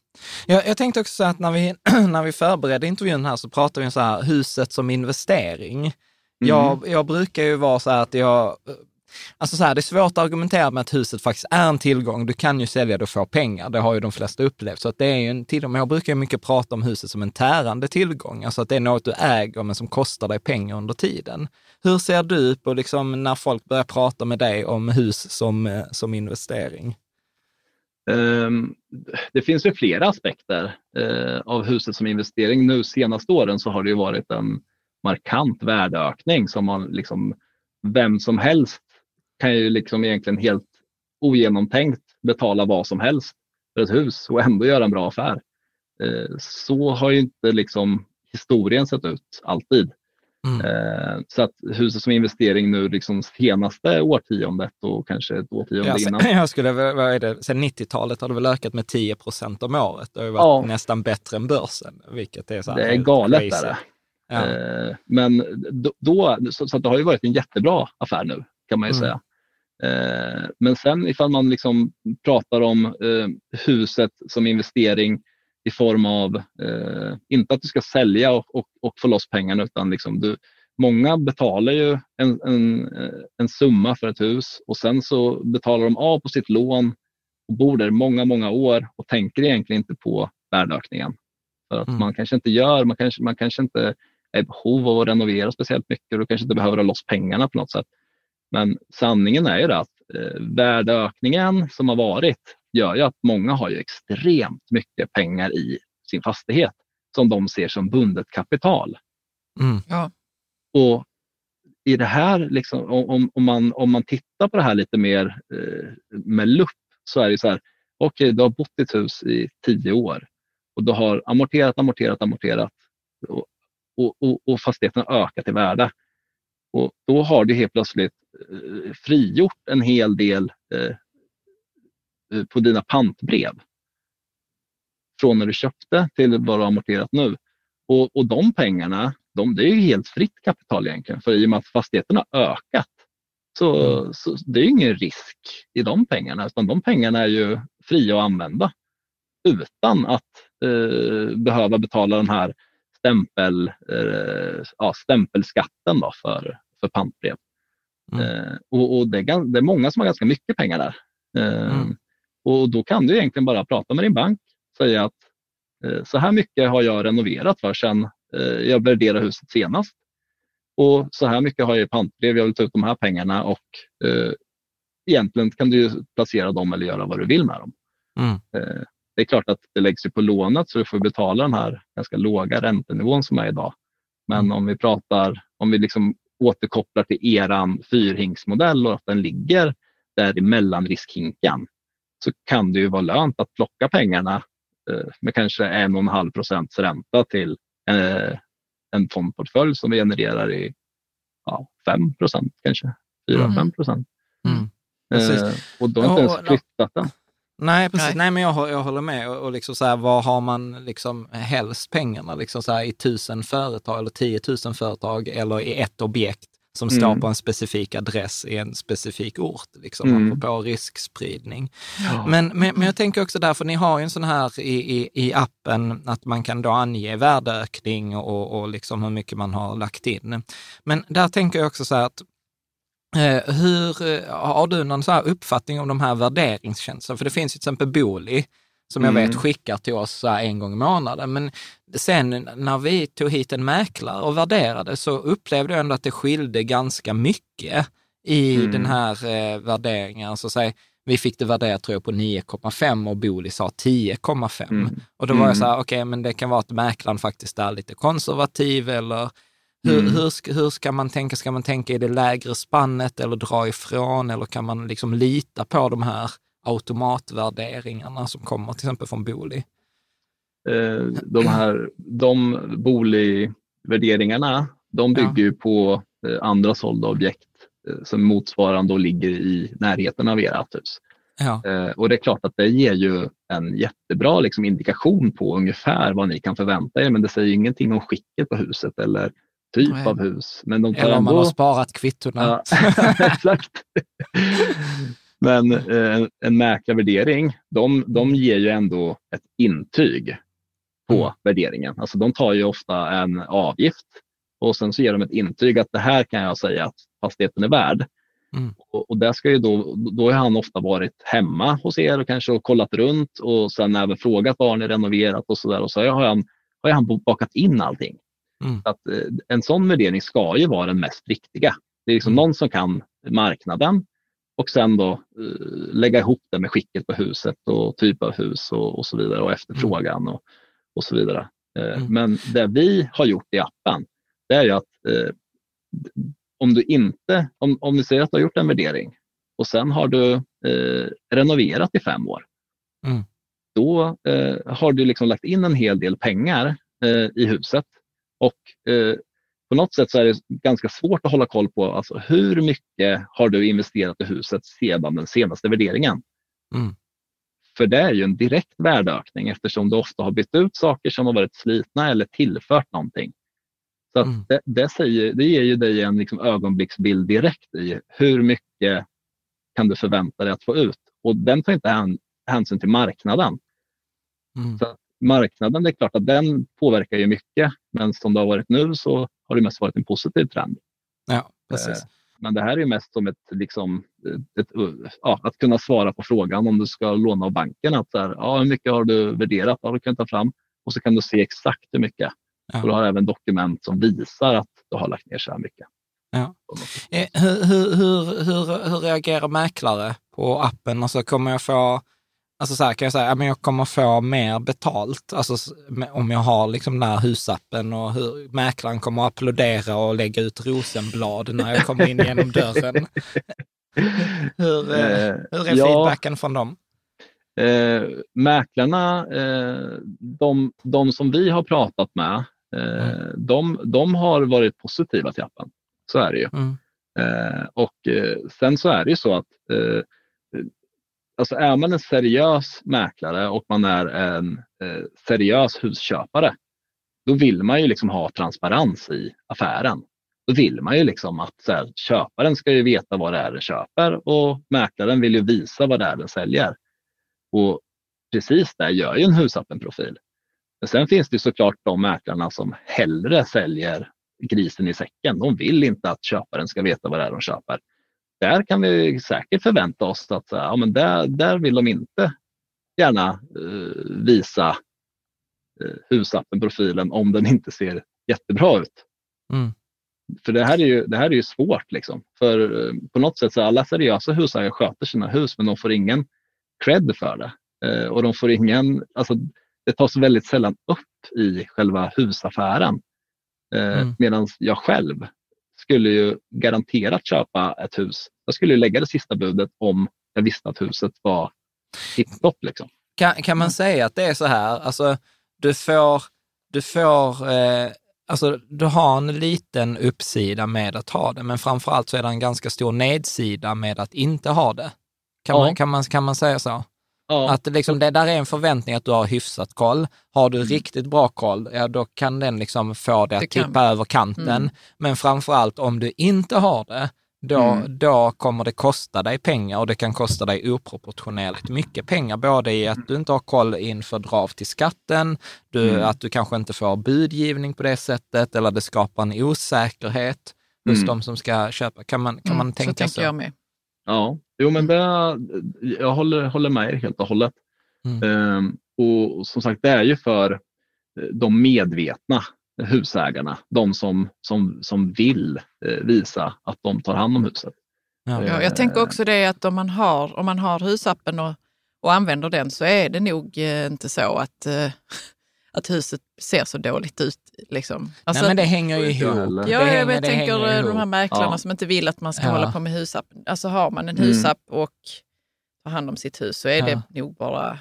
Jag, jag tänkte också så att när vi, när vi förberedde intervjun här så pratade vi om så här, huset som investering. Mm. Jag, jag brukar ju vara så här att jag, alltså så här, det är svårt att argumentera med att huset faktiskt är en tillgång. Du kan ju sälja det och få pengar, det har ju de flesta upplevt. Så att det är ju en tillgång, men jag brukar ju mycket prata om huset som en tärande tillgång, alltså att det är något du äger men som kostar dig pengar under tiden. Hur ser du på liksom när folk börjar prata med dig om hus som, eh, som investering? Ehm, Det finns ju flera aspekter eh, av huset som investering. Nu senaste åren så har det ju varit en markant värdeökning som man liksom, vem som helst kan ju liksom egentligen helt ogenomtänkt betala vad som helst för ett hus och ändå göra en bra affär. Eh, Så har ju inte liksom historien sett ut alltid. Mm. Eh, Så att huset som investering nu liksom senaste årtiondet och kanske ett årtionde Jag, innan. jag skulle, vad är det, sen 90-talet har det väl ökat med 10 procent om året. Det har ju varit Ja. nästan bättre än börsen, vilket är så Det är galet. Är det. Ja. Eh, Men då, då så, så att det har ju varit en jättebra affär nu kan man ju Mm. säga. Eh, Men sen ifall man liksom pratar om eh, huset som investering i form av, inte att du ska sälja och, och, och få loss pengarna utan liksom du, många betalar ju en, en, en summa för ett hus och sen så betalar de av på sitt lån och bor där många, många år och tänker egentligen inte på värdeökningen. För att Mm. man kanske inte gör, man kanske, man kanske inte är i behov av att renovera speciellt mycket och kanske inte behöver ha loss pengarna på något sätt. Men sanningen är ju det att eh, värdeökningen som har varit gör ju att många har ju extremt mycket pengar i sin fastighet. som de ser som bundet kapital. Mm. Ja. Och i det här, liksom, om, om, man, om man tittar på det här lite mer eh, med lupp så är det så här, okej, du har bott i ett hus i tio år och du har amorterat, amorterat, amorterat och, och, och, och fastigheten har ökat i värde. Och då har du helt plötsligt eh, frigjort en hel del eh, eh, på dina pantbrev. Från när du köpte till vad du har amorterat nu. Och, och de pengarna, de, det är ju helt fritt kapital egentligen. För i och med att fastigheten har ökat så, så det är ingen risk i de pengarna. Utan de pengarna är ju fria att använda utan att eh, behöva betala den här stämpel, eh, ja, stämpelskatten då för, för pantbrev. Mm. Eh, och, och det, är, det är många som har ganska mycket pengar där. Eh, Mm. Och då kan du egentligen bara prata med din bank och säga att så här mycket har jag renoverat för eh, jag värderade huset senast. Och så här mycket har jag i pantbrev, jag vill ta ut de här pengarna och eh, egentligen kan du ju placera dem eller göra vad du vill med dem. Mm. Eh, det är klart att det läggs ju på lånet så du får betala den här ganska låga räntenivån som är idag. Men om vi pratar, om vi liksom återkopplar till eran fyrhinksmodell och att den ligger där i mellanriskhinken så kan det ju vara lönt att plocka pengarna eh, med kanske en och en halv procents ränta till eh, en fondportfölj som vi genererar i ja, 5 procent kanske, 4-5 Mm. procent. Mm. Precis. Eh, och då har inte ens flyttat den. Nej, precis. Nej. Nej. men jag, jag håller med. Och, och liksom så här, var har man liksom helst pengarna? Liksom så här, I tusen företag eller tiotusen företag eller i ett objekt som står Mm. på en specifik adress i en specifik ort, liksom, Mm. apropå riskspridning. Men, men, men jag tänker också där, för ni har ju en sån här i, i, i appen, att man kan då ange värdeökning och, och liksom hur mycket man har lagt in. Men där tänker jag också så här att Eh, hur, eh, har du någon så här uppfattning om de här värderingstjänsterna? För det finns ju till exempel Booli, som jag Mm. vet skickar till oss här en gång i månaden. Men sen när vi tog hit en mäklare och värderade så upplevde jag ändå att det skilde ganska mycket i Mm. den här eh, värderingen. Så säg, vi fick det värderat tror jag på 9,5 och Booli sa 10,5. Mm. Och då var jag Mm. så här, okej, men det kan vara att mäklaren faktiskt är lite konservativ eller hur, Mm. hur, ska, hur ska man tänka? Ska man tänka i det lägre spannet eller dra ifrån? Eller kan man liksom lita på de här automatvärderingarna som kommer till exempel från Booli? Eh, de här de boligvärderingarna, de bygger ju på eh, andra sålda objekt eh, som motsvarande och ligger i närheten av ert hus. Ja, Eh, och det är klart att det ger ju en jättebra liksom, indikation på ungefär vad ni kan förvänta er, men det säger ingenting om skicket på huset eller typ Nej. av hus. Men de tar eller om man ändå... har sparat kvittona. Ja, exakt. Men eh, en mäklarvärdering, de, de ger ju ändå ett intyg på Mm. värderingen. Alltså de tar ju ofta en avgift och sen så ger de ett intyg att det här kan jag säga att fastigheten är värd. Mm. Och, och där ska ju då, då har han ofta varit hemma hos er och kanske kollat runt och sen även frågat vad har ni renoverat och så där och så har han, har han bakat in allting. Mm. Så Att, eh, en sån värdering ska ju vara den mest riktiga. Det är liksom Mm. någon som kan marknaden och sen då eh, lägga ihop det med skicket på huset och typ av hus och, och så vidare och efterfrågan och, och så vidare. Eh, Mm. Men det vi har gjort i appen, det är ju att eh, om du inte, om, om vi säger att du har gjort en värdering och sen har du eh, renoverat i fem år. Mm. Då eh, har du liksom lagt in en hel del pengar i huset och eh, på något sätt så är det ganska svårt att hålla koll på alltså, hur mycket har du investerat i huset sedan den senaste värderingen. Mm. För det är ju en direkt värdeökning eftersom du ofta har bytt ut saker som har varit slitna eller tillfört någonting. Så Mm. det, det, säger, det ger ju dig en liksom ögonblicksbild direkt i hur mycket kan du förvänta dig att få ut. Och den tar inte hän, hänsyn till marknaden. Mm. Så att marknaden, det är klart att den påverkar ju mycket. Men som det har varit nu så har det mest varit en positiv trend. Ja, precis. Men det här är mest som ett, liksom, ett, ja, att kunna svara på frågan om du ska låna av banken. Att så här, ja, hur mycket har du värderat? Ja, du kan ta fram och så kan du se exakt hur mycket. Ja. Och du har även dokument som visar att du har lagt ner så här mycket. Ja. Eh, Hur, hur, hur, hur, hur reagerar mäklare på appen? Alltså kommer jag få, Alltså så här, kan jag säga, men jag kommer få mer betalt, alltså om jag har liksom den här husappen och hur mäklaren kommer att applådera och lägga ut rosenblad när jag kommer in genom dörren. hur, eh, Eh, hur är ja. feedbacken från dem? Eh, mäklarna, eh, de, de som vi har pratat med, eh, de, de har varit positiva till appen. Så är det ju. Mm. Eh, och eh, sen så är det ju så att alltså är man en seriös mäklare och man är en eh, seriös husköpare, då vill man ju liksom ha transparens i affären. Då vill man ju liksom att så här, köparen ska ju veta vad det är den köper och mäklaren vill ju visa vad det är den säljer. Och precis det gör ju en husappen-profil. Men sen finns det såklart de mäklarna som hellre säljer grisen i säcken. De vill inte att köparen ska veta vad det är de köper. Där kan vi säkert förvänta oss att här, ja, men där, där vill de inte gärna eh, visa eh, husappen-profilen om den inte ser jättebra ut. Mm. För det här är ju, det här är ju svårt. Liksom. För eh, på något sätt så alla seriösa husägare sköter sina hus men de får ingen cred för det. Eh, och de får ingen, alltså, det tas väldigt sällan upp i själva husaffären. Eh, Mm. Medan jag själv skulle ju garanterat köpa ett hus. Jag skulle ju lägga det sista budet om jag visste att huset var tipptopp. Liksom. Kan, kan man säga att det är så här, alltså du får, du får, eh, alltså du har en liten uppsida med att ha det, men framför allt så är det en ganska stor nedsida med att inte ha det. Kan, Ja. man, kan, man, kan man säga så? Ja, Att liksom, det där är en förväntning att du har hyfsat koll. Har Mm. du riktigt bra koll, ja då kan den liksom få det att kan- tippa över kanten. Mm. Men framför allt om du inte har det, då, Mm. då kommer det kosta dig pengar och det kan kosta dig oproportionerligt mycket pengar. Både i att du inte har koll inför drav till skatten, du, Mm. att du kanske inte får budgivning på det sättet eller det skapar en osäkerhet hos Mm. de som ska köpa. Kan man, kan man Mm, så tänka tänker så? jag med. ja. Jo, men det, jag håller, håller med er helt och hållet. Mm. Ehm, och som sagt, det är ju för eh, de medvetna husägarna, de som, som, som vill eh, visa att de tar hand om huset. Ja. Ja, jag tänker också det att om man har, om man har husappen och, och använder den så är det nog eh, inte så att, eh, att huset ser så dåligt ut. Liksom. Alltså, Nej, men det hänger ju jag ihop. Ja, hänger, jag vet, det tänker hänger de här mäklarna Ja. som inte vill att man ska Ja. hålla på med husappen. Alltså har man en Mm. husapp och tar hand om sitt hus så är Ja. det nog bara...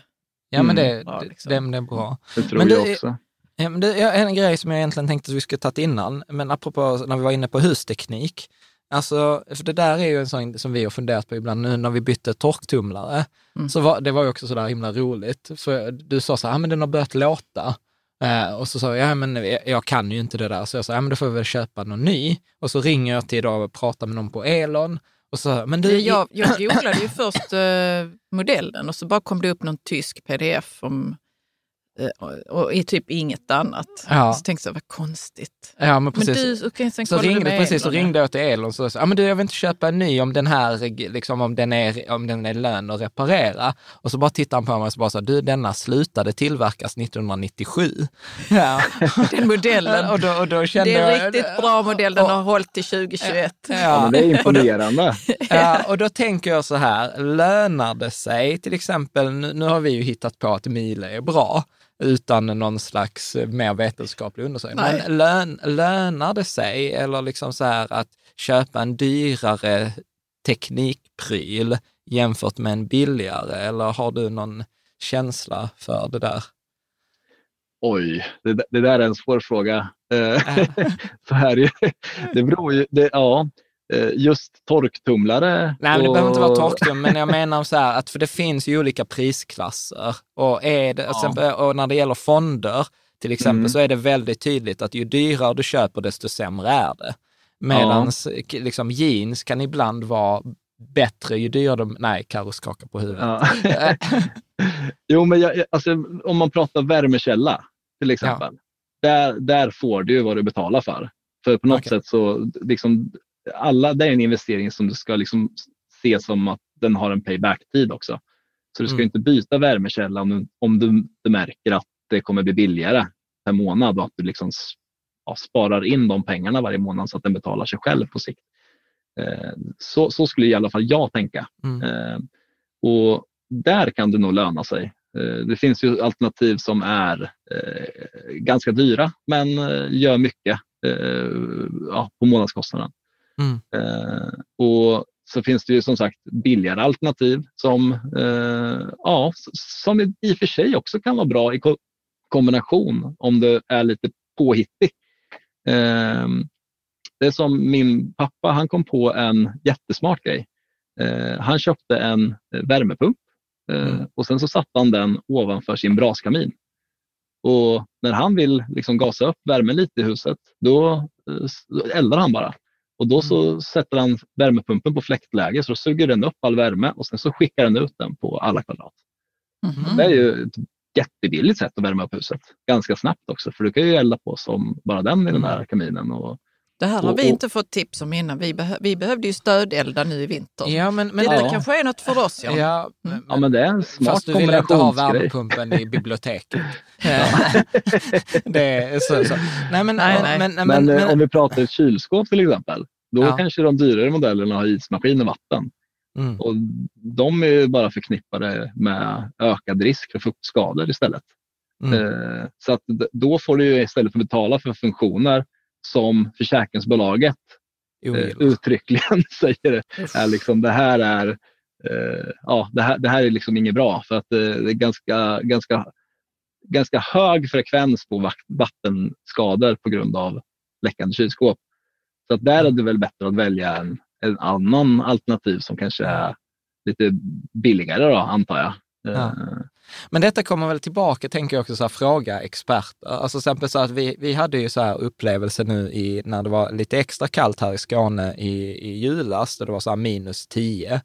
Ja, men det, bra, det, liksom. det, det är bra. Det tror Men jag det- också. Det är en grej som jag egentligen tänkte att vi skulle tagit innan, men apropå när vi var inne på husteknik. Alltså, för det där är ju en sån som vi har funderat på ibland nu när vi bytte torktumlare. Mm. Så var, det var ju också så där himla roligt, för du sa så här, ah, men den har börjat låta. Eh, och så sa jag, ja men jag, kan ju inte det där. Så jag sa, ja men då får vi väl köpa någon ny. Och så ringer jag till då och pratar med någon på Elon. Och så, men du, Jag, jag googlade ju först eh, modellen och så bara kom det upp någon tysk pdf om, och, och i typ inget annat. Ja. Så tänkte jag, vad konstigt. ja men Men precis. du, okay, sen Så ringde, med precis, så ringde jag till Elon och så sa, ja men du jag vill inte köpa en ny om den här, liksom om den är, om den är lön att reparera. Och så bara tittade han på mig och så bara sa, du denna slutade tillverkas 1997. Ja. Den modellen. och, då, och då kände Det är en jag, riktigt bra modell, den och- har hållit till 2021. Ja, Ja, men det är imponerande. ja, och då tänker jag så här, lönar det sig, till exempel, nu, nu har vi ju hittat på att Miele är bra, utan någon slags eh, mer vetenskaplig undersökning. Nej. Men lön, lönar det sig, eller liksom så här att köpa en dyrare teknikpryl jämfört med en billigare, eller har du någon känsla för det där? Oj, det, det där är en svår fråga. Eh, så här, är det. beror ju, det, ja, just torktumlare. Nej, men det och- behöver inte vara torktum, men jag menar så här att för det finns ju olika prisklasser och, är det, Ja. och när det gäller fonder till exempel Mm. så är det väldigt tydligt att ju dyrare du köper desto sämre är det. Medan liksom, jeans kan ibland vara bättre ju dyrare de... Nej, Carro skakar på huvudet. Ja. jo, men jag, alltså, om man pratar värmekälla till exempel. Där, där får du ju vad du betalar för. För på något Okej. sätt så, liksom, alla, det är en investering som du ska liksom se som att den har en payback-tid också. Så du ska Mm. inte byta värmekälla om, du, om du, du märker att det kommer bli billigare per månad och att du liksom ja, sparar in de pengarna varje månad så att den betalar sig själv på sikt. Eh, så, så skulle i alla fall jag tänka. Mm. Eh, och där kan det nog löna sig. Eh, det finns ju alternativ som är eh, ganska dyra men eh, gör mycket ja, på månadskostnaden. Mm. och så finns det ju som sagt billigare alternativ som, ja, som i och för sig också kan vara bra i kombination om det är lite påhittig. Det är som min pappa, han kom på en jättesmart grej. Han köpte en värmepump Eh, mm. Och sen så satte han den ovanför sin braskamin. Och när han vill liksom gasa upp värmen lite i huset, då eh, eldar han bara. Och då så mm. sätter han värmepumpen på fläktläge så då suger den upp all värme och sen så skickar den ut den på alla kvadrat. Mm. Det är ju ett jättebilligt sätt att värma upp huset. Ganska snabbt också för du kan ju elda på som bara den i den här kaminen. Och det här har vi inte fått tips om innan. Vi, behö vi behövde ju stödelda nu i vinter. Ja, men, men, det ja. kanske är något för oss. Ja, ja, mm. ja men det är en smart Fast du vill inte ha värmepumpen i biblioteket. det är så, så. Nej, men, nej, nej. Men, men, men, men, om vi pratar ett kylskåp till exempel, då ja. kanske de dyrare modellerna har ismaskin och vatten. Mm. Och de är bara förknippade med ökad risk för fuktskador istället. Mm. Eh, så att då får du istället för att betala för funktioner som försäkringsbolaget eh, uttryckligen säger är liksom, det här är eh, ja, det här, det här är liksom inget bra för att eh, det är ganska, ganska, ganska hög frekvens på vattenskador på grund av läckande kylskåp. Så att där är det väl bättre att välja en, en annan alternativ som kanske är lite billigare då, antar jag. Ja. Men detta kommer väl tillbaka, tänker jag också, så här, fråga experter. Alltså exempel så att vi, vi hade ju så här upplevelse nu i, när det var lite extra kallt här i Skåne i, i julas, då det var så här minus 10.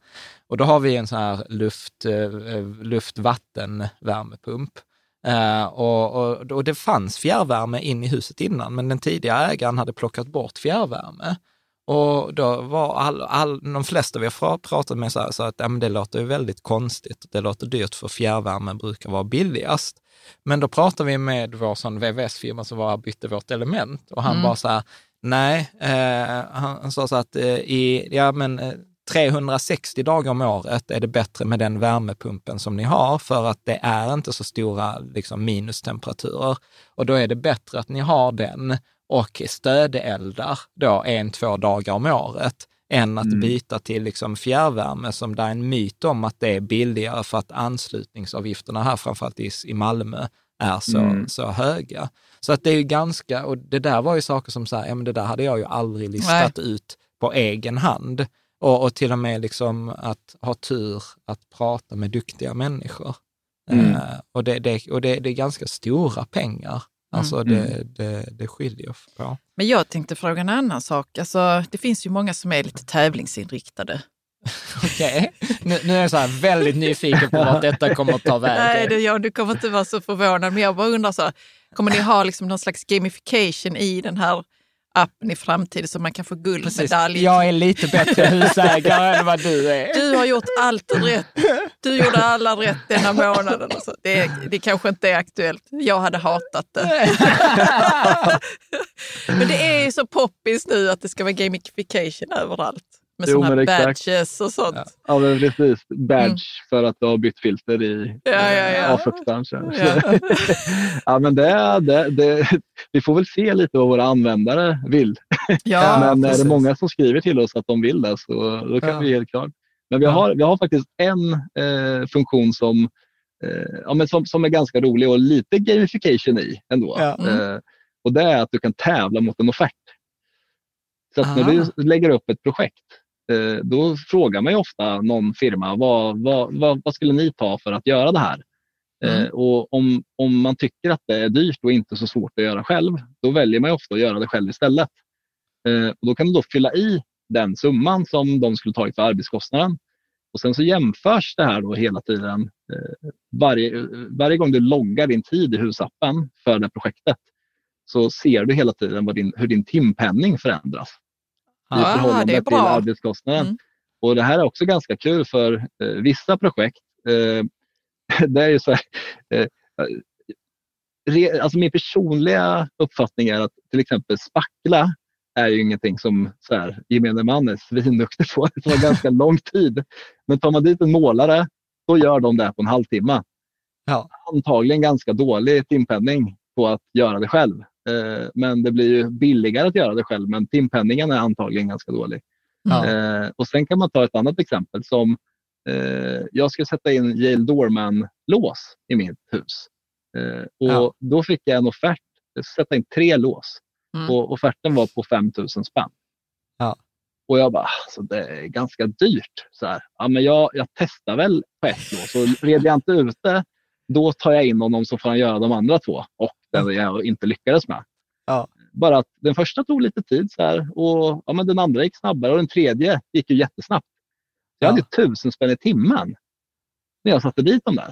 Och då har vi en så här luft, eh, luft vatten värmepump. Uh, eh, och, och, och, det fanns fjärrvärme in i huset innan, men den tidigare ägaren hade plockat bort fjärrvärme. Och då var all, all, de flesta vi har pratat med så, här, så att ja, det låter ju väldigt konstigt. Det låter dyrt för fjärrvärme brukar vara billigast. Men då pratade vi med vår sån VVS-firma som var bytte vårt element och han mm. bara så här, nej, eh, han, han, sa så att eh, i, ja men eh, 360 dagar om året är det bättre med den värmepumpen som ni har för att det är inte så stora liksom, minustemperaturer. Och då är det bättre att ni har den och stödeldar då en, två dagar om året än att mm. byta till liksom fjärrvärme som det är en myt om att det är billigare för att anslutningsavgifterna här, framförallt i, i Malmö, är så, mm. så höga. Så att det är ju ganska, och det där var ju saker som så här, ja men det där hade jag ju aldrig listat Nej. ut på egen hand. Och, och, till och med liksom att ha tur att prata med duktiga människor. Mm. Uh, och det, det, och det, det är ganska stora pengar Alltså mm. det, mm. det, det skiljer på. Men jag tänkte fråga en annan sak. Alltså, det finns ju många som är lite tävlingsinriktade. Okej, okay. nu, nu, är jag så här väldigt nyfiken på vart detta kommer att ta vägen. Nej, det, ja, du kommer inte vara så förvånad, men jag bara undrar, så, kommer ni ha liksom någon slags gamification i den här appen i framtiden så man kan få guldmedalj. Jag är lite bättre husägare än vad du är. Du har gjort allt rätt. Du gjorde alla rätt denna månaden. Så det, det kanske inte är aktuellt. Jag hade hatat det. men det är ju så poppis nu att det ska vara gamification överallt. Med jo, sådana badges och sånt. Ja, men precis. Badge mm. för att du har bytt filter i ja, ja, ja. avfluktbranschen. Ja. ja, men det, det, det, vi får väl se lite vad våra användare vill. Ja, men precis. är det många som skriver till oss att de vill det så då kan vi helt klart. Men vi har, vi har faktiskt en eh, funktion som, eh, ja, men som, som är ganska rolig och lite gamification i ändå. Ja. Mm. Eh, och det är att du kan tävla mot en offert. Så när du lägger upp ett projekt Eh, då frågar man ofta någon firma vad, vad, vad, vad skulle ni ta för att göra det här? Eh, mm. och om, om man tycker att det är dyrt och inte så svårt att göra själv, då väljer man ofta att göra det själv istället. Eh, och då kan du då fylla i den summan som de skulle tagit för arbetskostnaden. Och Sen så jämförs det här då hela tiden. Varje, varje gång du loggar din tid i husappen för det projektet så ser du hela tiden din, hur din timpenning förändras i ah, förhållande till arbetskostnaden. Mm. Och Det här är också ganska kul för eh, vissa projekt. Eh, det är ju så här, eh, re, alltså min personliga uppfattning är att till exempel spackla är ju ingenting som så här, gemene man är svinduktig på. Det tar ganska lång tid. Men tar man dit en målare då gör de det på en halvtimme. Ja. Antagligen ganska dålig timpenning på att göra det själv. Eh, men det blir ju billigare att göra det själv, men timpenningen är antagligen ganska dålig. Ja. Eh, och sen kan man ta ett annat exempel som eh, jag ska sätta in Yale Doorman-lås i mitt hus. Och Ja. Då fick jag en offert, jag ska sätta in tre lås Mm. och offerten var på 5 000 spänn. Ja. Och jag bara, alltså det är ganska dyrt. Så här. Ja, men jag, jag testar väl på ett lås och reder jag inte ut det, då tar jag in honom så får han göra de andra två och den jag inte lyckades med. Ja. Bara att den första tog lite tid så här, och ja, men den andra gick snabbare och den tredje gick ju jättesnabbt. Jag Ja. hade tusen spänn i timmen när jag satte dit dem där.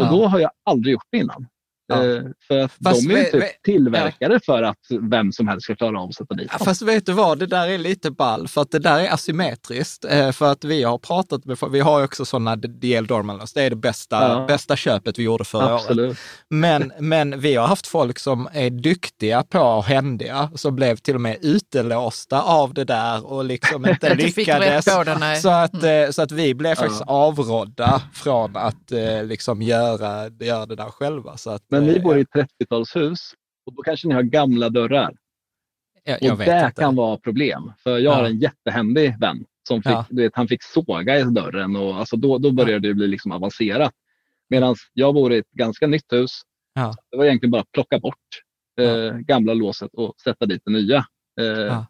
Och Ja. då har jag aldrig gjort det innan. Ja. Eh, för att Fast de är ju typ ve- tillverkade för att vem som helst ska klara av att sätta dit Ja, dem. Fast vet du vad, det där är lite ball, för att det där är asymmetriskt. Eh, För att vi har pratat med, vi har ju också sådana DL Dormanlös, det är det bästa, Ja. bästa köpet vi gjorde förra året. Absolut. Men, men vi har haft folk som är duktiga på och händiga, som blev till och med utelåsta av det där och liksom inte lyckades. nej. Så att, eh, så att vi blev faktiskt Ja. avrådda från att liksom göra, göra det där själva. Så att, Men ni eh, bor i ett 30-talshus och då kanske ni har gamla dörrar. jag, jag och det inte. kan vara problem. För jag har Ja. en jättehändig vän som fick, Ja. du vet, han fick såga i dörren och alltså då, då började det bli liksom avancerat. Medan jag bor i ett ganska nytt hus. Ja. Det var egentligen bara att plocka bort eh, gamla låset och sätta dit det nya. Eh, Ja.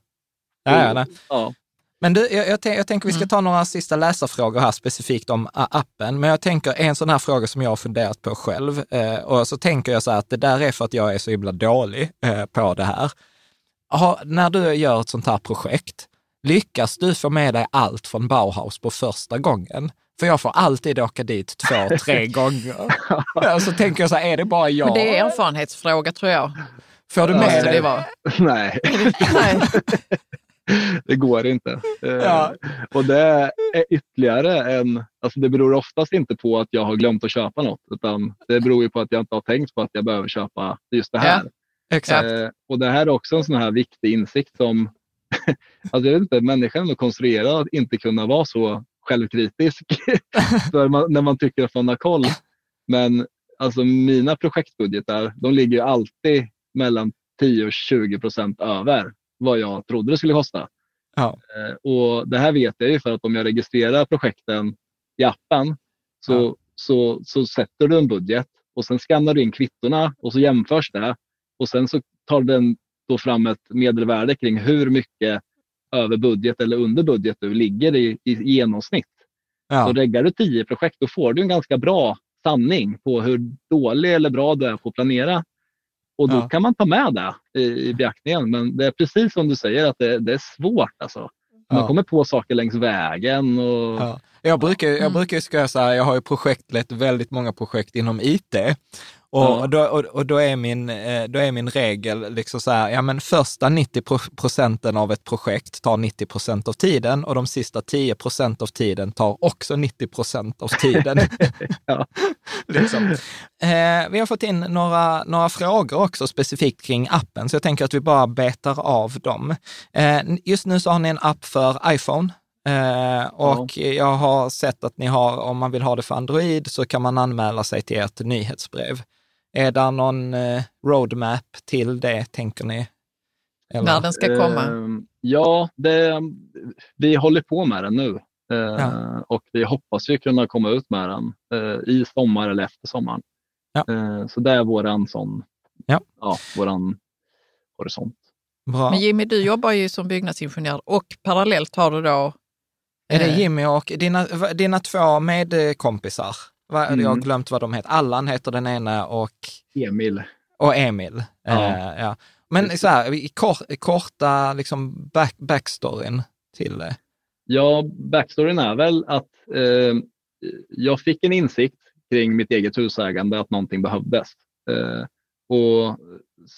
Nej. ja. Men du, jag, jag, tänk, jag tänker vi ska ta några sista läsarfrågor här specifikt om appen. Men jag tänker en sån här fråga som jag har funderat på själv. Eh, och så tänker jag så här att det där är för att jag är så himla dålig eh, på det här. Ha, när du gör ett sånt här projekt, lyckas du få med dig allt från Bauhaus på första gången? För jag får alltid åka dit två, tre gånger. Ja, så tänker jag så här, är det bara jag? Men det är erfarenhetsfråga tror jag. Får du med Måste dig? det vara. Nej, Nej. det går inte. Eh, Ja. Och det är ytterligare en... Alltså det beror oftast inte på att jag har glömt att köpa något, utan det beror ju på att jag inte har tänkt på att jag behöver köpa just det här. Exakt. Eh, och det här är också en sån här viktig insikt som... alltså jag vet inte, människan är konstruerad att inte kunna vara så självkritisk man, när man tycker att man har koll. Men alltså mina projektbudgetar, de ligger ju alltid mellan 10 och 20 procent över vad jag trodde det skulle kosta. Ja. Eh, och Det här vet jag ju för att om jag registrerar projekten i appen så, Ja. så, så sätter du en budget och sen skannar du in kvittorna och så jämförs det. Och sen så tar den då fram ett medelvärde kring hur mycket över budget eller under budget du ligger i, i genomsnitt. Så Ja. reggar du 10 projekt då får du en ganska bra sanning på hur dålig eller bra du är på att planera. Och då Ja. kan man ta med det i, i beaktningen. Men det är precis som du säger att det, det är svårt. Alltså. Man Ja. kommer på saker längs vägen. Och, Ja. Jag brukar, Mm. jag brukar ju skoja så här, jag har ju projektlett väldigt många projekt inom IT. Och, Ja. och, då, och, och då, är min, eh, då är min regel liksom så här, ja men första 90 pro- procenten av ett projekt tar 90 procent av tiden och de sista 10 procent av tiden tar också 90 procent av tiden. Ja. liksom. eh, vi har fått in några, några frågor också specifikt kring appen, så jag tänker att vi bara betar av dem. Eh, just nu så har ni en app för iPhone. Eh, och jag har sett att ni har, om man vill ha det för Android, så kan man anmäla sig till ert nyhetsbrev. Är det någon eh, roadmap till det, tänker ni? Eller? När den ska komma. Eh, ja, det, vi håller på med den nu. Eh, Ja. Och vi hoppas ju kunna komma ut med den eh, i sommar eller efter sommaren. Ja. Eh, så det är våran sån, Ja. ja, våran horisont. Bra. Men Jimmy, du jobbar ju som byggnadsingenjör och parallellt har du då... Är det eh, Jimmy och dina, dina två medkompisar? Va, Mm. Jag har glömt vad de heter. Allan heter den ena och, Emil. och Emil. Ja. Eh, ja. Men så här, i kor, korta liksom back, backstoryn till det. Ja, backstoryn är väl att eh, jag fick en insikt kring mitt eget husägande att någonting behövdes. Eh, och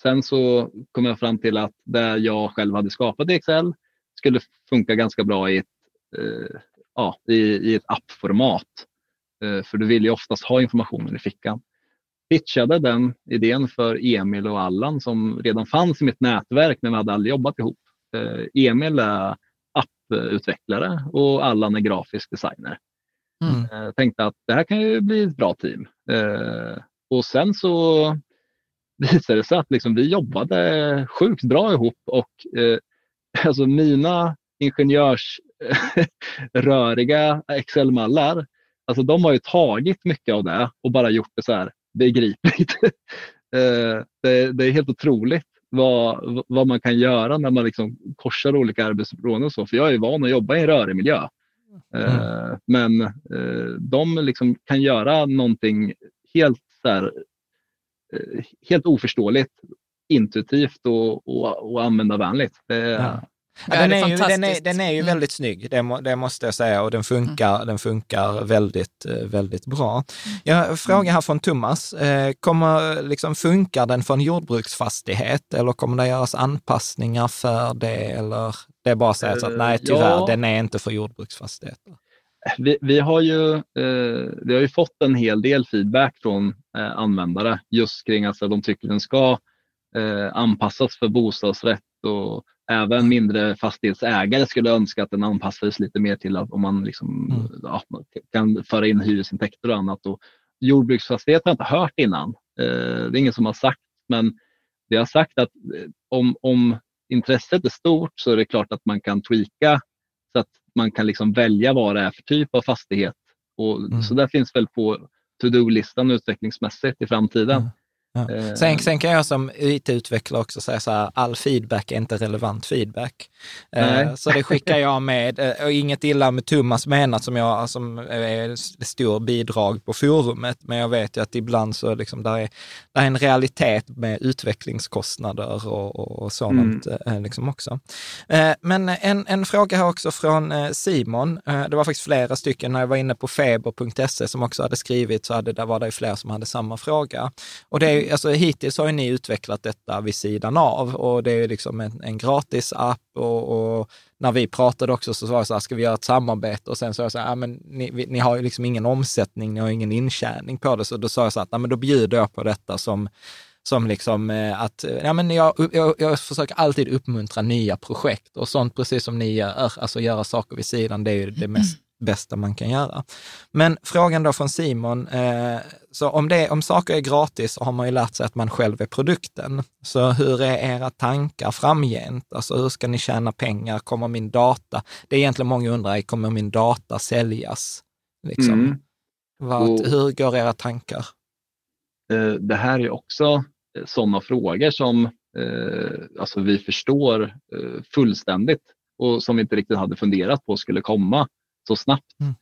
sen så kom jag fram till att det jag själv hade skapat i Excel skulle funka ganska bra i ett, eh, ja, i, i ett appformat. Eh, för du vill ju oftast ha informationen i fickan. Pitchade den idén för Emil och Allan som redan fanns i mitt nätverk men vi hade aldrig jobbat ihop. Eh, Emil är apputvecklare och Allan är grafisk designer. Mm. Eh, tänkte att det här kan ju bli ett bra team. Och sen så visade det sig att liksom, vi jobbade sjukt bra ihop och eh, alltså mina ingenjörsröriga Excel-mallar, alltså de har ju tagit mycket av det och bara gjort det så här begripligt. Eh, det, det, är helt otroligt vad, vad man kan göra när man liksom korsar olika arbetsområden. Så, för jag är van att jobba i en rörig miljö. Eh, mm. Men eh, de liksom kan göra någonting helt, så här, helt oförståeligt, intuitivt och, och, och användarvänligt. Det, ja. Ja, den, är ju, den, är, den är ju mm. väldigt snygg, det, må, det, måste jag säga, och den funkar, mm. den funkar väldigt, eh, väldigt bra. Jag frågar här från Thomas, eh, kommer, liksom, funkar den för en jordbruksfastighet eller kommer det göras anpassningar för det? Eller det är bara att säga så att nej, tyvärr, ja. den är inte för jordbruksfastigheter. Vi, vi, har ju, eh, vi har ju fått en hel del feedback från eh, användare just kring att de tycker den ska eh, anpassas för bostadsrätt och även mindre fastighetsägare skulle önska att den anpassades lite mer till att om man liksom, mm. ja, kan föra in hyresintäkter och annat. Och jordbruksfastighet har jag inte hört innan. Eh, det är ingen som har sagt, men det har sagt att eh, om, om intresset är stort så är det klart att man kan tweaka så att man kan liksom välja vad det är för typ av fastighet. Och, mm. Så där finns väl på to-do-listan utvecklingsmässigt i framtiden. Mm. Ja. Eh, sen, sen, kan jag som IT-utvecklare också säga så här, all feedback är inte relevant feedback. Eh. Så det skickar jag med. Eh, och inget illa med Thomas menat som jag som är stor bidrag på forumet, men jag vet ju att ibland så liksom där är, där är en realitet med utvecklingskostnader och, och, och sådant mm. liksom också. Men en, en fråga här också från Simon. Det var faktiskt flera stycken när jag var inne på feber.se som också hade skrivit, så hade, där var det fler som hade samma fråga. Och det är alltså hittills har ju ni utvecklat detta vid sidan av och det är ju liksom en, en gratis app och, och, när vi pratade också så var det så här, ska vi göra ett samarbete? Och sen sa jag så här, men ni, ni har ju liksom ingen omsättning, ni har ingen intjäning på det. Så då sa jag så här, men då bjuder jag på detta som som liksom eh, att, eh, ja men jag, jag, jag försöker alltid uppmuntra nya projekt och sånt precis som ni gör, alltså göra saker vid sidan, det är ju det mest bästa man kan göra. Men frågan då från Simon, eh, så om, det, om saker är gratis så har man ju lärt sig att man själv är produkten. Så hur är era tankar framgent? Alltså hur ska ni tjäna pengar? Kommer min data, det är egentligen många undrar, kommer min data säljas? Liksom. Mm. Vad, och, hur går era tankar? Eh, det här är också eh, sådana frågor som eh, alltså vi förstår eh, fullständigt och som vi inte riktigt hade funderat på skulle komma så snabbt. Mm.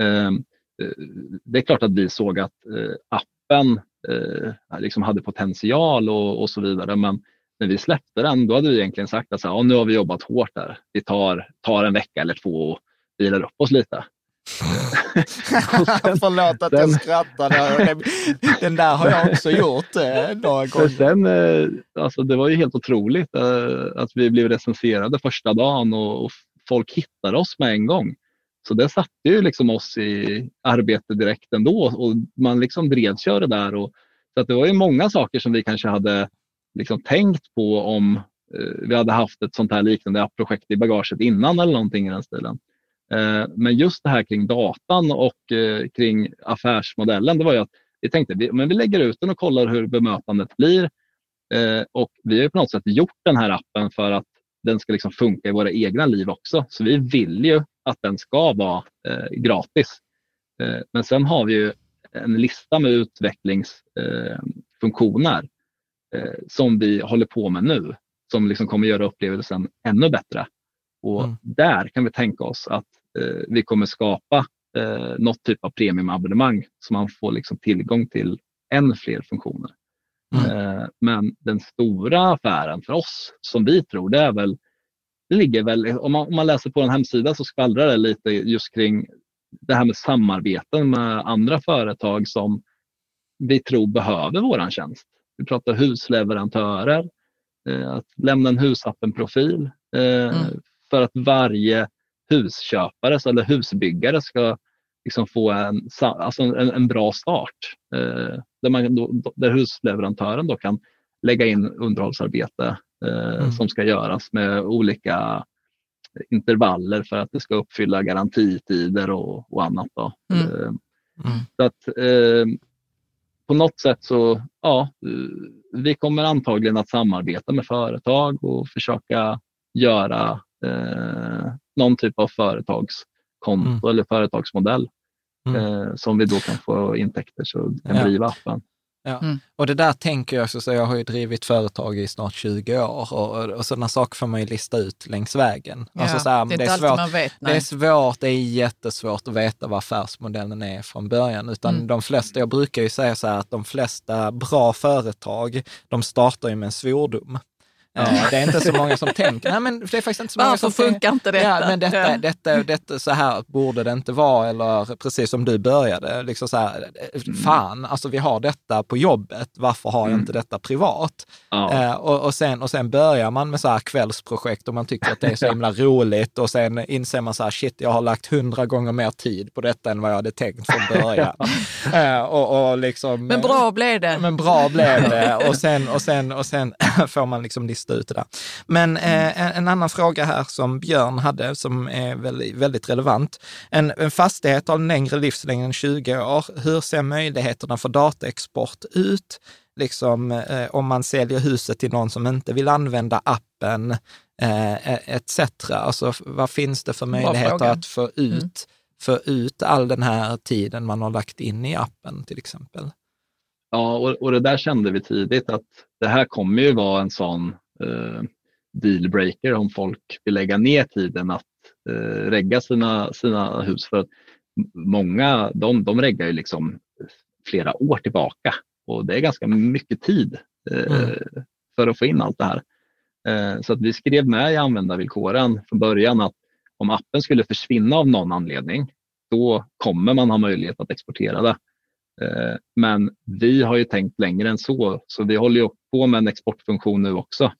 Ehm, eh, det är klart att vi såg att eh, appen eh, liksom hade potential och, och, så vidare, men när vi släppte den, då hade vi egentligen sagt att så här, ja, nu har vi jobbat hårt där. Vi tar, tar en vecka eller två och vilar upp oss lite. Förlåt att sen, jag skrattade. Den där har jag också gjort eh, några gånger. Sen, eh, alltså, det var ju helt otroligt eh, att vi blev recenserade första dagen och, och folk hittade oss med en gång. Så det satte ju liksom oss i arbete direkt ändå och man liksom drevs det där. Och, så att det var ju många saker som vi kanske hade liksom tänkt på om eh, vi hade haft ett sånt här liknande projekt i bagaget innan eller någonting i den stilen. Eh, men just det här kring datan och eh, kring affärsmodellen, det var ju att vi tänkte vi, men vi lägger ut den och kollar hur bemötandet blir. Eh, och vi har på något sätt gjort den här appen för att den ska liksom funka i våra egna liv också. Så vi vill ju att den ska vara eh, gratis. Eh, men sen har vi ju en lista med utvecklingsfunktioner eh, som vi håller på med nu som liksom kommer göra upplevelsen ännu bättre. Och mm. Där kan vi tänka oss att eh, vi kommer skapa eh, något typ av premiumabonnemang så man får liksom tillgång till än fler funktioner. Mm. Eh, men den stora affären för oss som vi tror, det är väl det ligger väl, om man, om man läser på en hemsida så skvallrar det lite just kring det här med samarbeten med andra företag som vi tror behöver våran tjänst. Vi pratar husleverantörer, eh, att lämna en husappen-profil eh, mm. för att varje husköpare eller husbyggare ska liksom få en, alltså en, en bra start. Eh, där, man, där husleverantören då kan lägga in underhållsarbete mm. som ska göras med olika intervaller för att det ska uppfylla garantitider och, och annat. Då. Mm. Eh, Mm. Så att, eh, på något sätt så, ja, eh, vi kommer antagligen att samarbeta med företag och försöka göra eh, någon typ av företagskonto eller företagsmodell Mm. eh, som vi då kan få intäkter så vi kan Ja. driva appen. Ja. Mm. Och det där tänker jag också, så jag har ju drivit företag i snart 20 år och, och sådana saker får man ju lista ut längs vägen. Alltså Ja, så här, det är det, inte är alltid svårt, man vet. det är Nej. svårt, det är jättesvårt att veta vad affärsmodellen är från början. Utan Mm. de flesta, jag brukar ju säga så här att de flesta bra företag, de startar ju med en svordom. Eh, Det är inte så många som tänker, nej men det är faktiskt inte så många Varför som tänker, funkar inte detta? Ja, men detta, detta, detta, så här borde det inte vara, eller precis som du började, liksom så här, fan, alltså vi har detta på jobbet, varför har jag Mm. inte detta privat? Ja. Eh, och, och, sen, och sen börjar man med så här kvällsprojekt och man tycker att det är så himla roligt och sen inser man så här, shit, jag har lagt hundra gånger mer tid på detta än vad jag hade tänkt från början. eh, och, och liksom, Men bra blev det. men bra blev det och sen, och sen, och sen får man liksom lista ut det där. Men eh, en, en annan fråga här som Björn hade som är väldigt, väldigt relevant. En, en fastighet har en längre livslängd än 20 år. Hur ser möjligheterna för dataexport ut? Liksom eh, om man säljer huset till någon som inte vill använda appen eh, etc. Alltså vad finns det för möjligheter att få ut, Mm. få ut all den här tiden man har lagt in i appen till exempel? Ja, och, och det där kände vi tidigt att det här kommer ju vara en sån eh, dealbreaker om folk vill lägga ner tiden att eh, regga sina, sina hus. För att många de, de reggar ju liksom flera år tillbaka och det är ganska mycket tid eh, Mm. för att få in allt det här. Eh, så att vi skrev med i användarvillkoren från början att om appen skulle försvinna av någon anledning, då kommer man ha möjlighet att exportera det. Eh, Men vi har ju tänkt längre än så, så vi håller ju på med en exportfunktion nu också.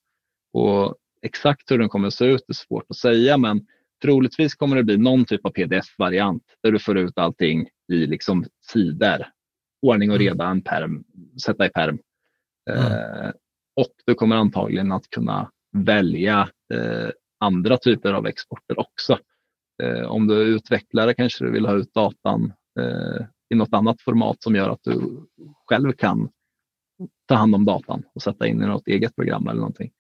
Och exakt hur den kommer att se ut är svårt att säga, men troligtvis kommer det bli någon typ av pdf-variant där du får ut allting i liksom sidor. Ordning och reda, en perm, sätta i perm. Eh, och du kommer antagligen att kunna välja eh, andra typer av exporter också. Eh, om du är utvecklare kanske du vill ha ut datan eh, i något annat format som gör att du själv kan ta hand om datan och sätta in i något eget program eller någonting.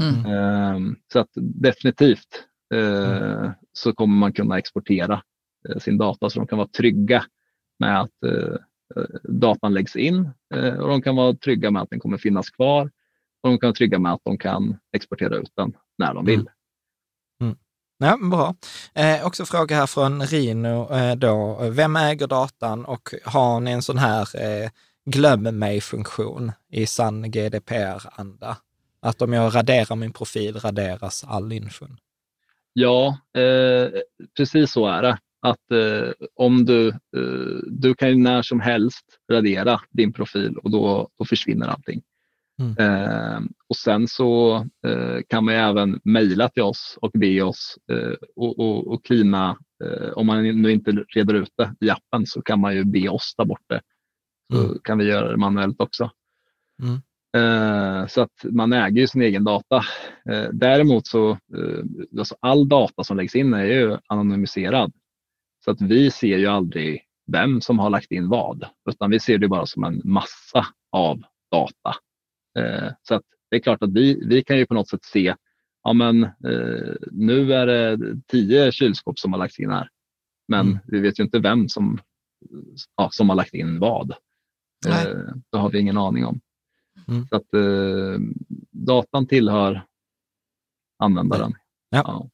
Mm. Ehm, Så att definitivt eh, så kommer man kunna exportera eh, sin data så de kan vara trygga med att eh, datan läggs in och de kan vara trygga med att den kommer finnas kvar och de kan vara trygga med att de kan exportera ut den när de vill. Ja, bra. Eh, också fråga här från Rino eh, då. Vem äger datan och har ni en sån här eh, glöm mig-funktion i sann GDPR-anda? Att om jag raderar min profil raderas all infon. Ja, eh, precis så är det. Att eh, om du, eh, du kan ju när som helst radera din profil och då, då försvinner allting. Mm. Eh, och sen så eh, kan man ju även mejla till oss och be oss eh, och, och, och eh, om man nu inte reder ut det i appen så kan man ju be oss ta bort det. Så Mm. kan vi göra det manuellt också. Mm. Eh, så att man äger ju sin egen data. Eh, däremot så, eh, alltså all data som läggs in är ju anonymiserad. Så att vi ser ju aldrig vem som har lagt in vad, utan vi ser det bara som en massa av data. Så att det är klart att vi, vi kan ju på något sätt se, ja men nu är det tio kylskåp som har lagts in här. Men Mm. vi vet ju inte vem som, ja, som har lagt in vad. Nej. Det har vi ingen aning om. Mm. Så att eh, datan tillhör användaren. Ja.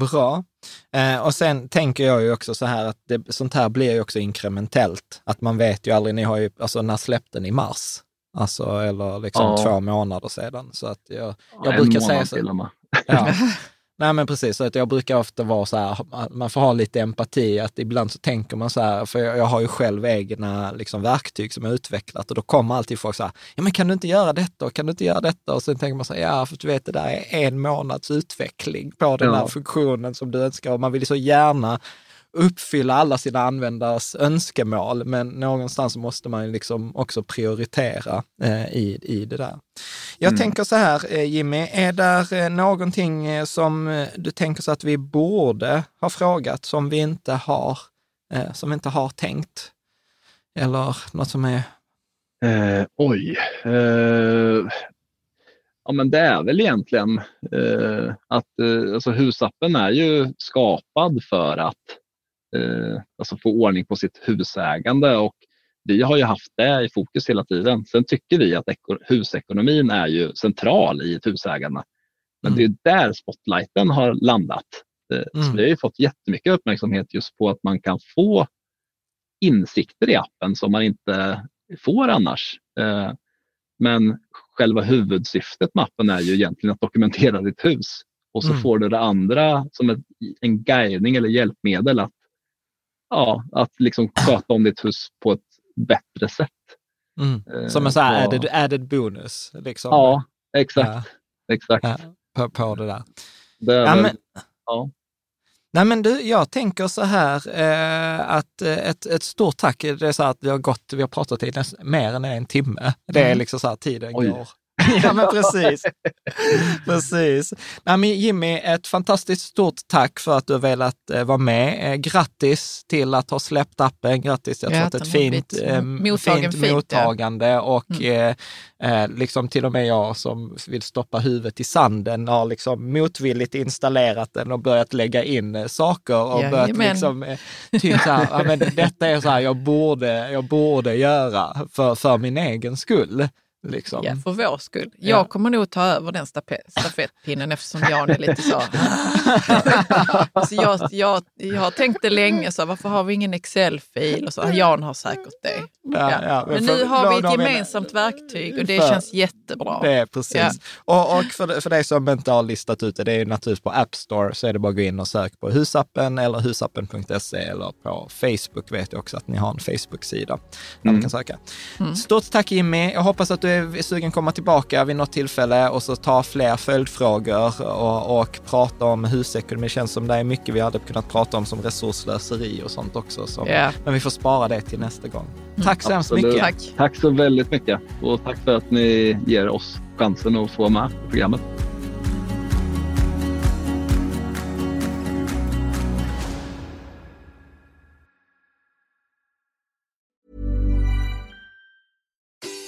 Bra. Eh, och sen tänker jag ju också så här att det, sånt här blir ju också inkrementellt. Att man vet ju aldrig, ni har ju, alltså när släppte ni mars? Alltså, eller liksom Ja. två månader sedan. Så att jag, jag en brukar månad säga så. till och med. Ja. Nej men precis, så att jag brukar ofta vara så här, man får ha lite empati, att ibland så tänker man så här, för jag, jag har ju själv egna liksom, verktyg som jag utvecklat. Och då kommer alltid folk så här, ja men kan du inte göra detta? Och kan du inte göra detta? Och sen tänker man så här, ja för du vet det där är en månads utveckling på den Ja. här funktionen som du önskar. Och man vill så gärna uppfylla alla sina användares önskemål, men någonstans måste man liksom också prioritera eh, i, i det där. Jag mm. tänker så här, eh, Jimmy, är det eh, någonting eh, som du tänker så att vi borde ha frågat som vi inte har, som vi inte har tänkt? Eller något som är... Eh, oj. Eh, ja, men det är väl egentligen eh, att alltså husappen är ju skapad för att alltså få ordning på sitt husägande och vi har ju haft det i fokus hela tiden. Sen tycker vi att husekonomin är ju central i ett husägande. Men mm. det är där spotlighten har landat. Mm. Så vi har ju fått jättemycket uppmärksamhet just på att man kan få insikter i appen som man inte får annars. Eh, men själva huvudsyftet med appen är ju egentligen att dokumentera ditt hus och så mm. får du det andra som ett, en guidning eller hjälpmedel att, ja, att liksom sköta om ditt hus på ett bättre sätt. Mm. Som en så här added, added bonus? Liksom. Ja, exakt. Ja. exakt. Ja, på, på det där. Det ja, men, ja. Nej men du, jag tänker så här eh, att eh, ett, ett stort tack. Det är så att vi har gått, vi har pratat i mer än en timme. Det är mm. liksom så här tiden Oj. går. ja, men precis. precis. Nej, men Jimmy, ett fantastiskt stort tack för att du har velat eh, vara med. Eh, grattis till att ha släppt appen. Grattis till att ha fått ett fint, eh, fint mottagande ja. och mm. Eh, eh, liksom till och med jag som vill stoppa huvudet i sanden har liksom motvilligt installerat den och börjat lägga in saker och ja, börjat men. liksom tycka ja, men detta är så här jag borde, jag borde göra för, för min egen skull. Liksom. Ja, för vår skull. Jag ja. kommer nog ta över den stafettpinnen eftersom Jan är lite så. alltså jag, jag, jag har tänkt det länge, så varför har vi ingen Excel-fil? Och så, Jan har säkert det. Ja, ja. Men, men nu har vi ett gemensamt vi, verktyg och det för, känns jättebra. Det är precis. Och, och för, för dig som inte har listat ut det, det är naturligtvis på App Store, så är det bara att gå in och söka på husappen eller husappen.se eller på Facebook vet jag också att ni har en Facebook-sida där mm. man kan söka. Mm. Stort tack Jimmy. Jag hoppas att du är sugen komma tillbaka vid något tillfälle och så ta fler följdfrågor och, och prata om husekonomi. Det känns som det är mycket vi hade kunnat prata om som resurslöseri och sånt också. Som, yeah. Men vi får spara det till nästa gång. Mm. Tack så hemskt mycket. Tack. tack så väldigt mycket och tack för att ni ger oss chansen att få vara med i programmet.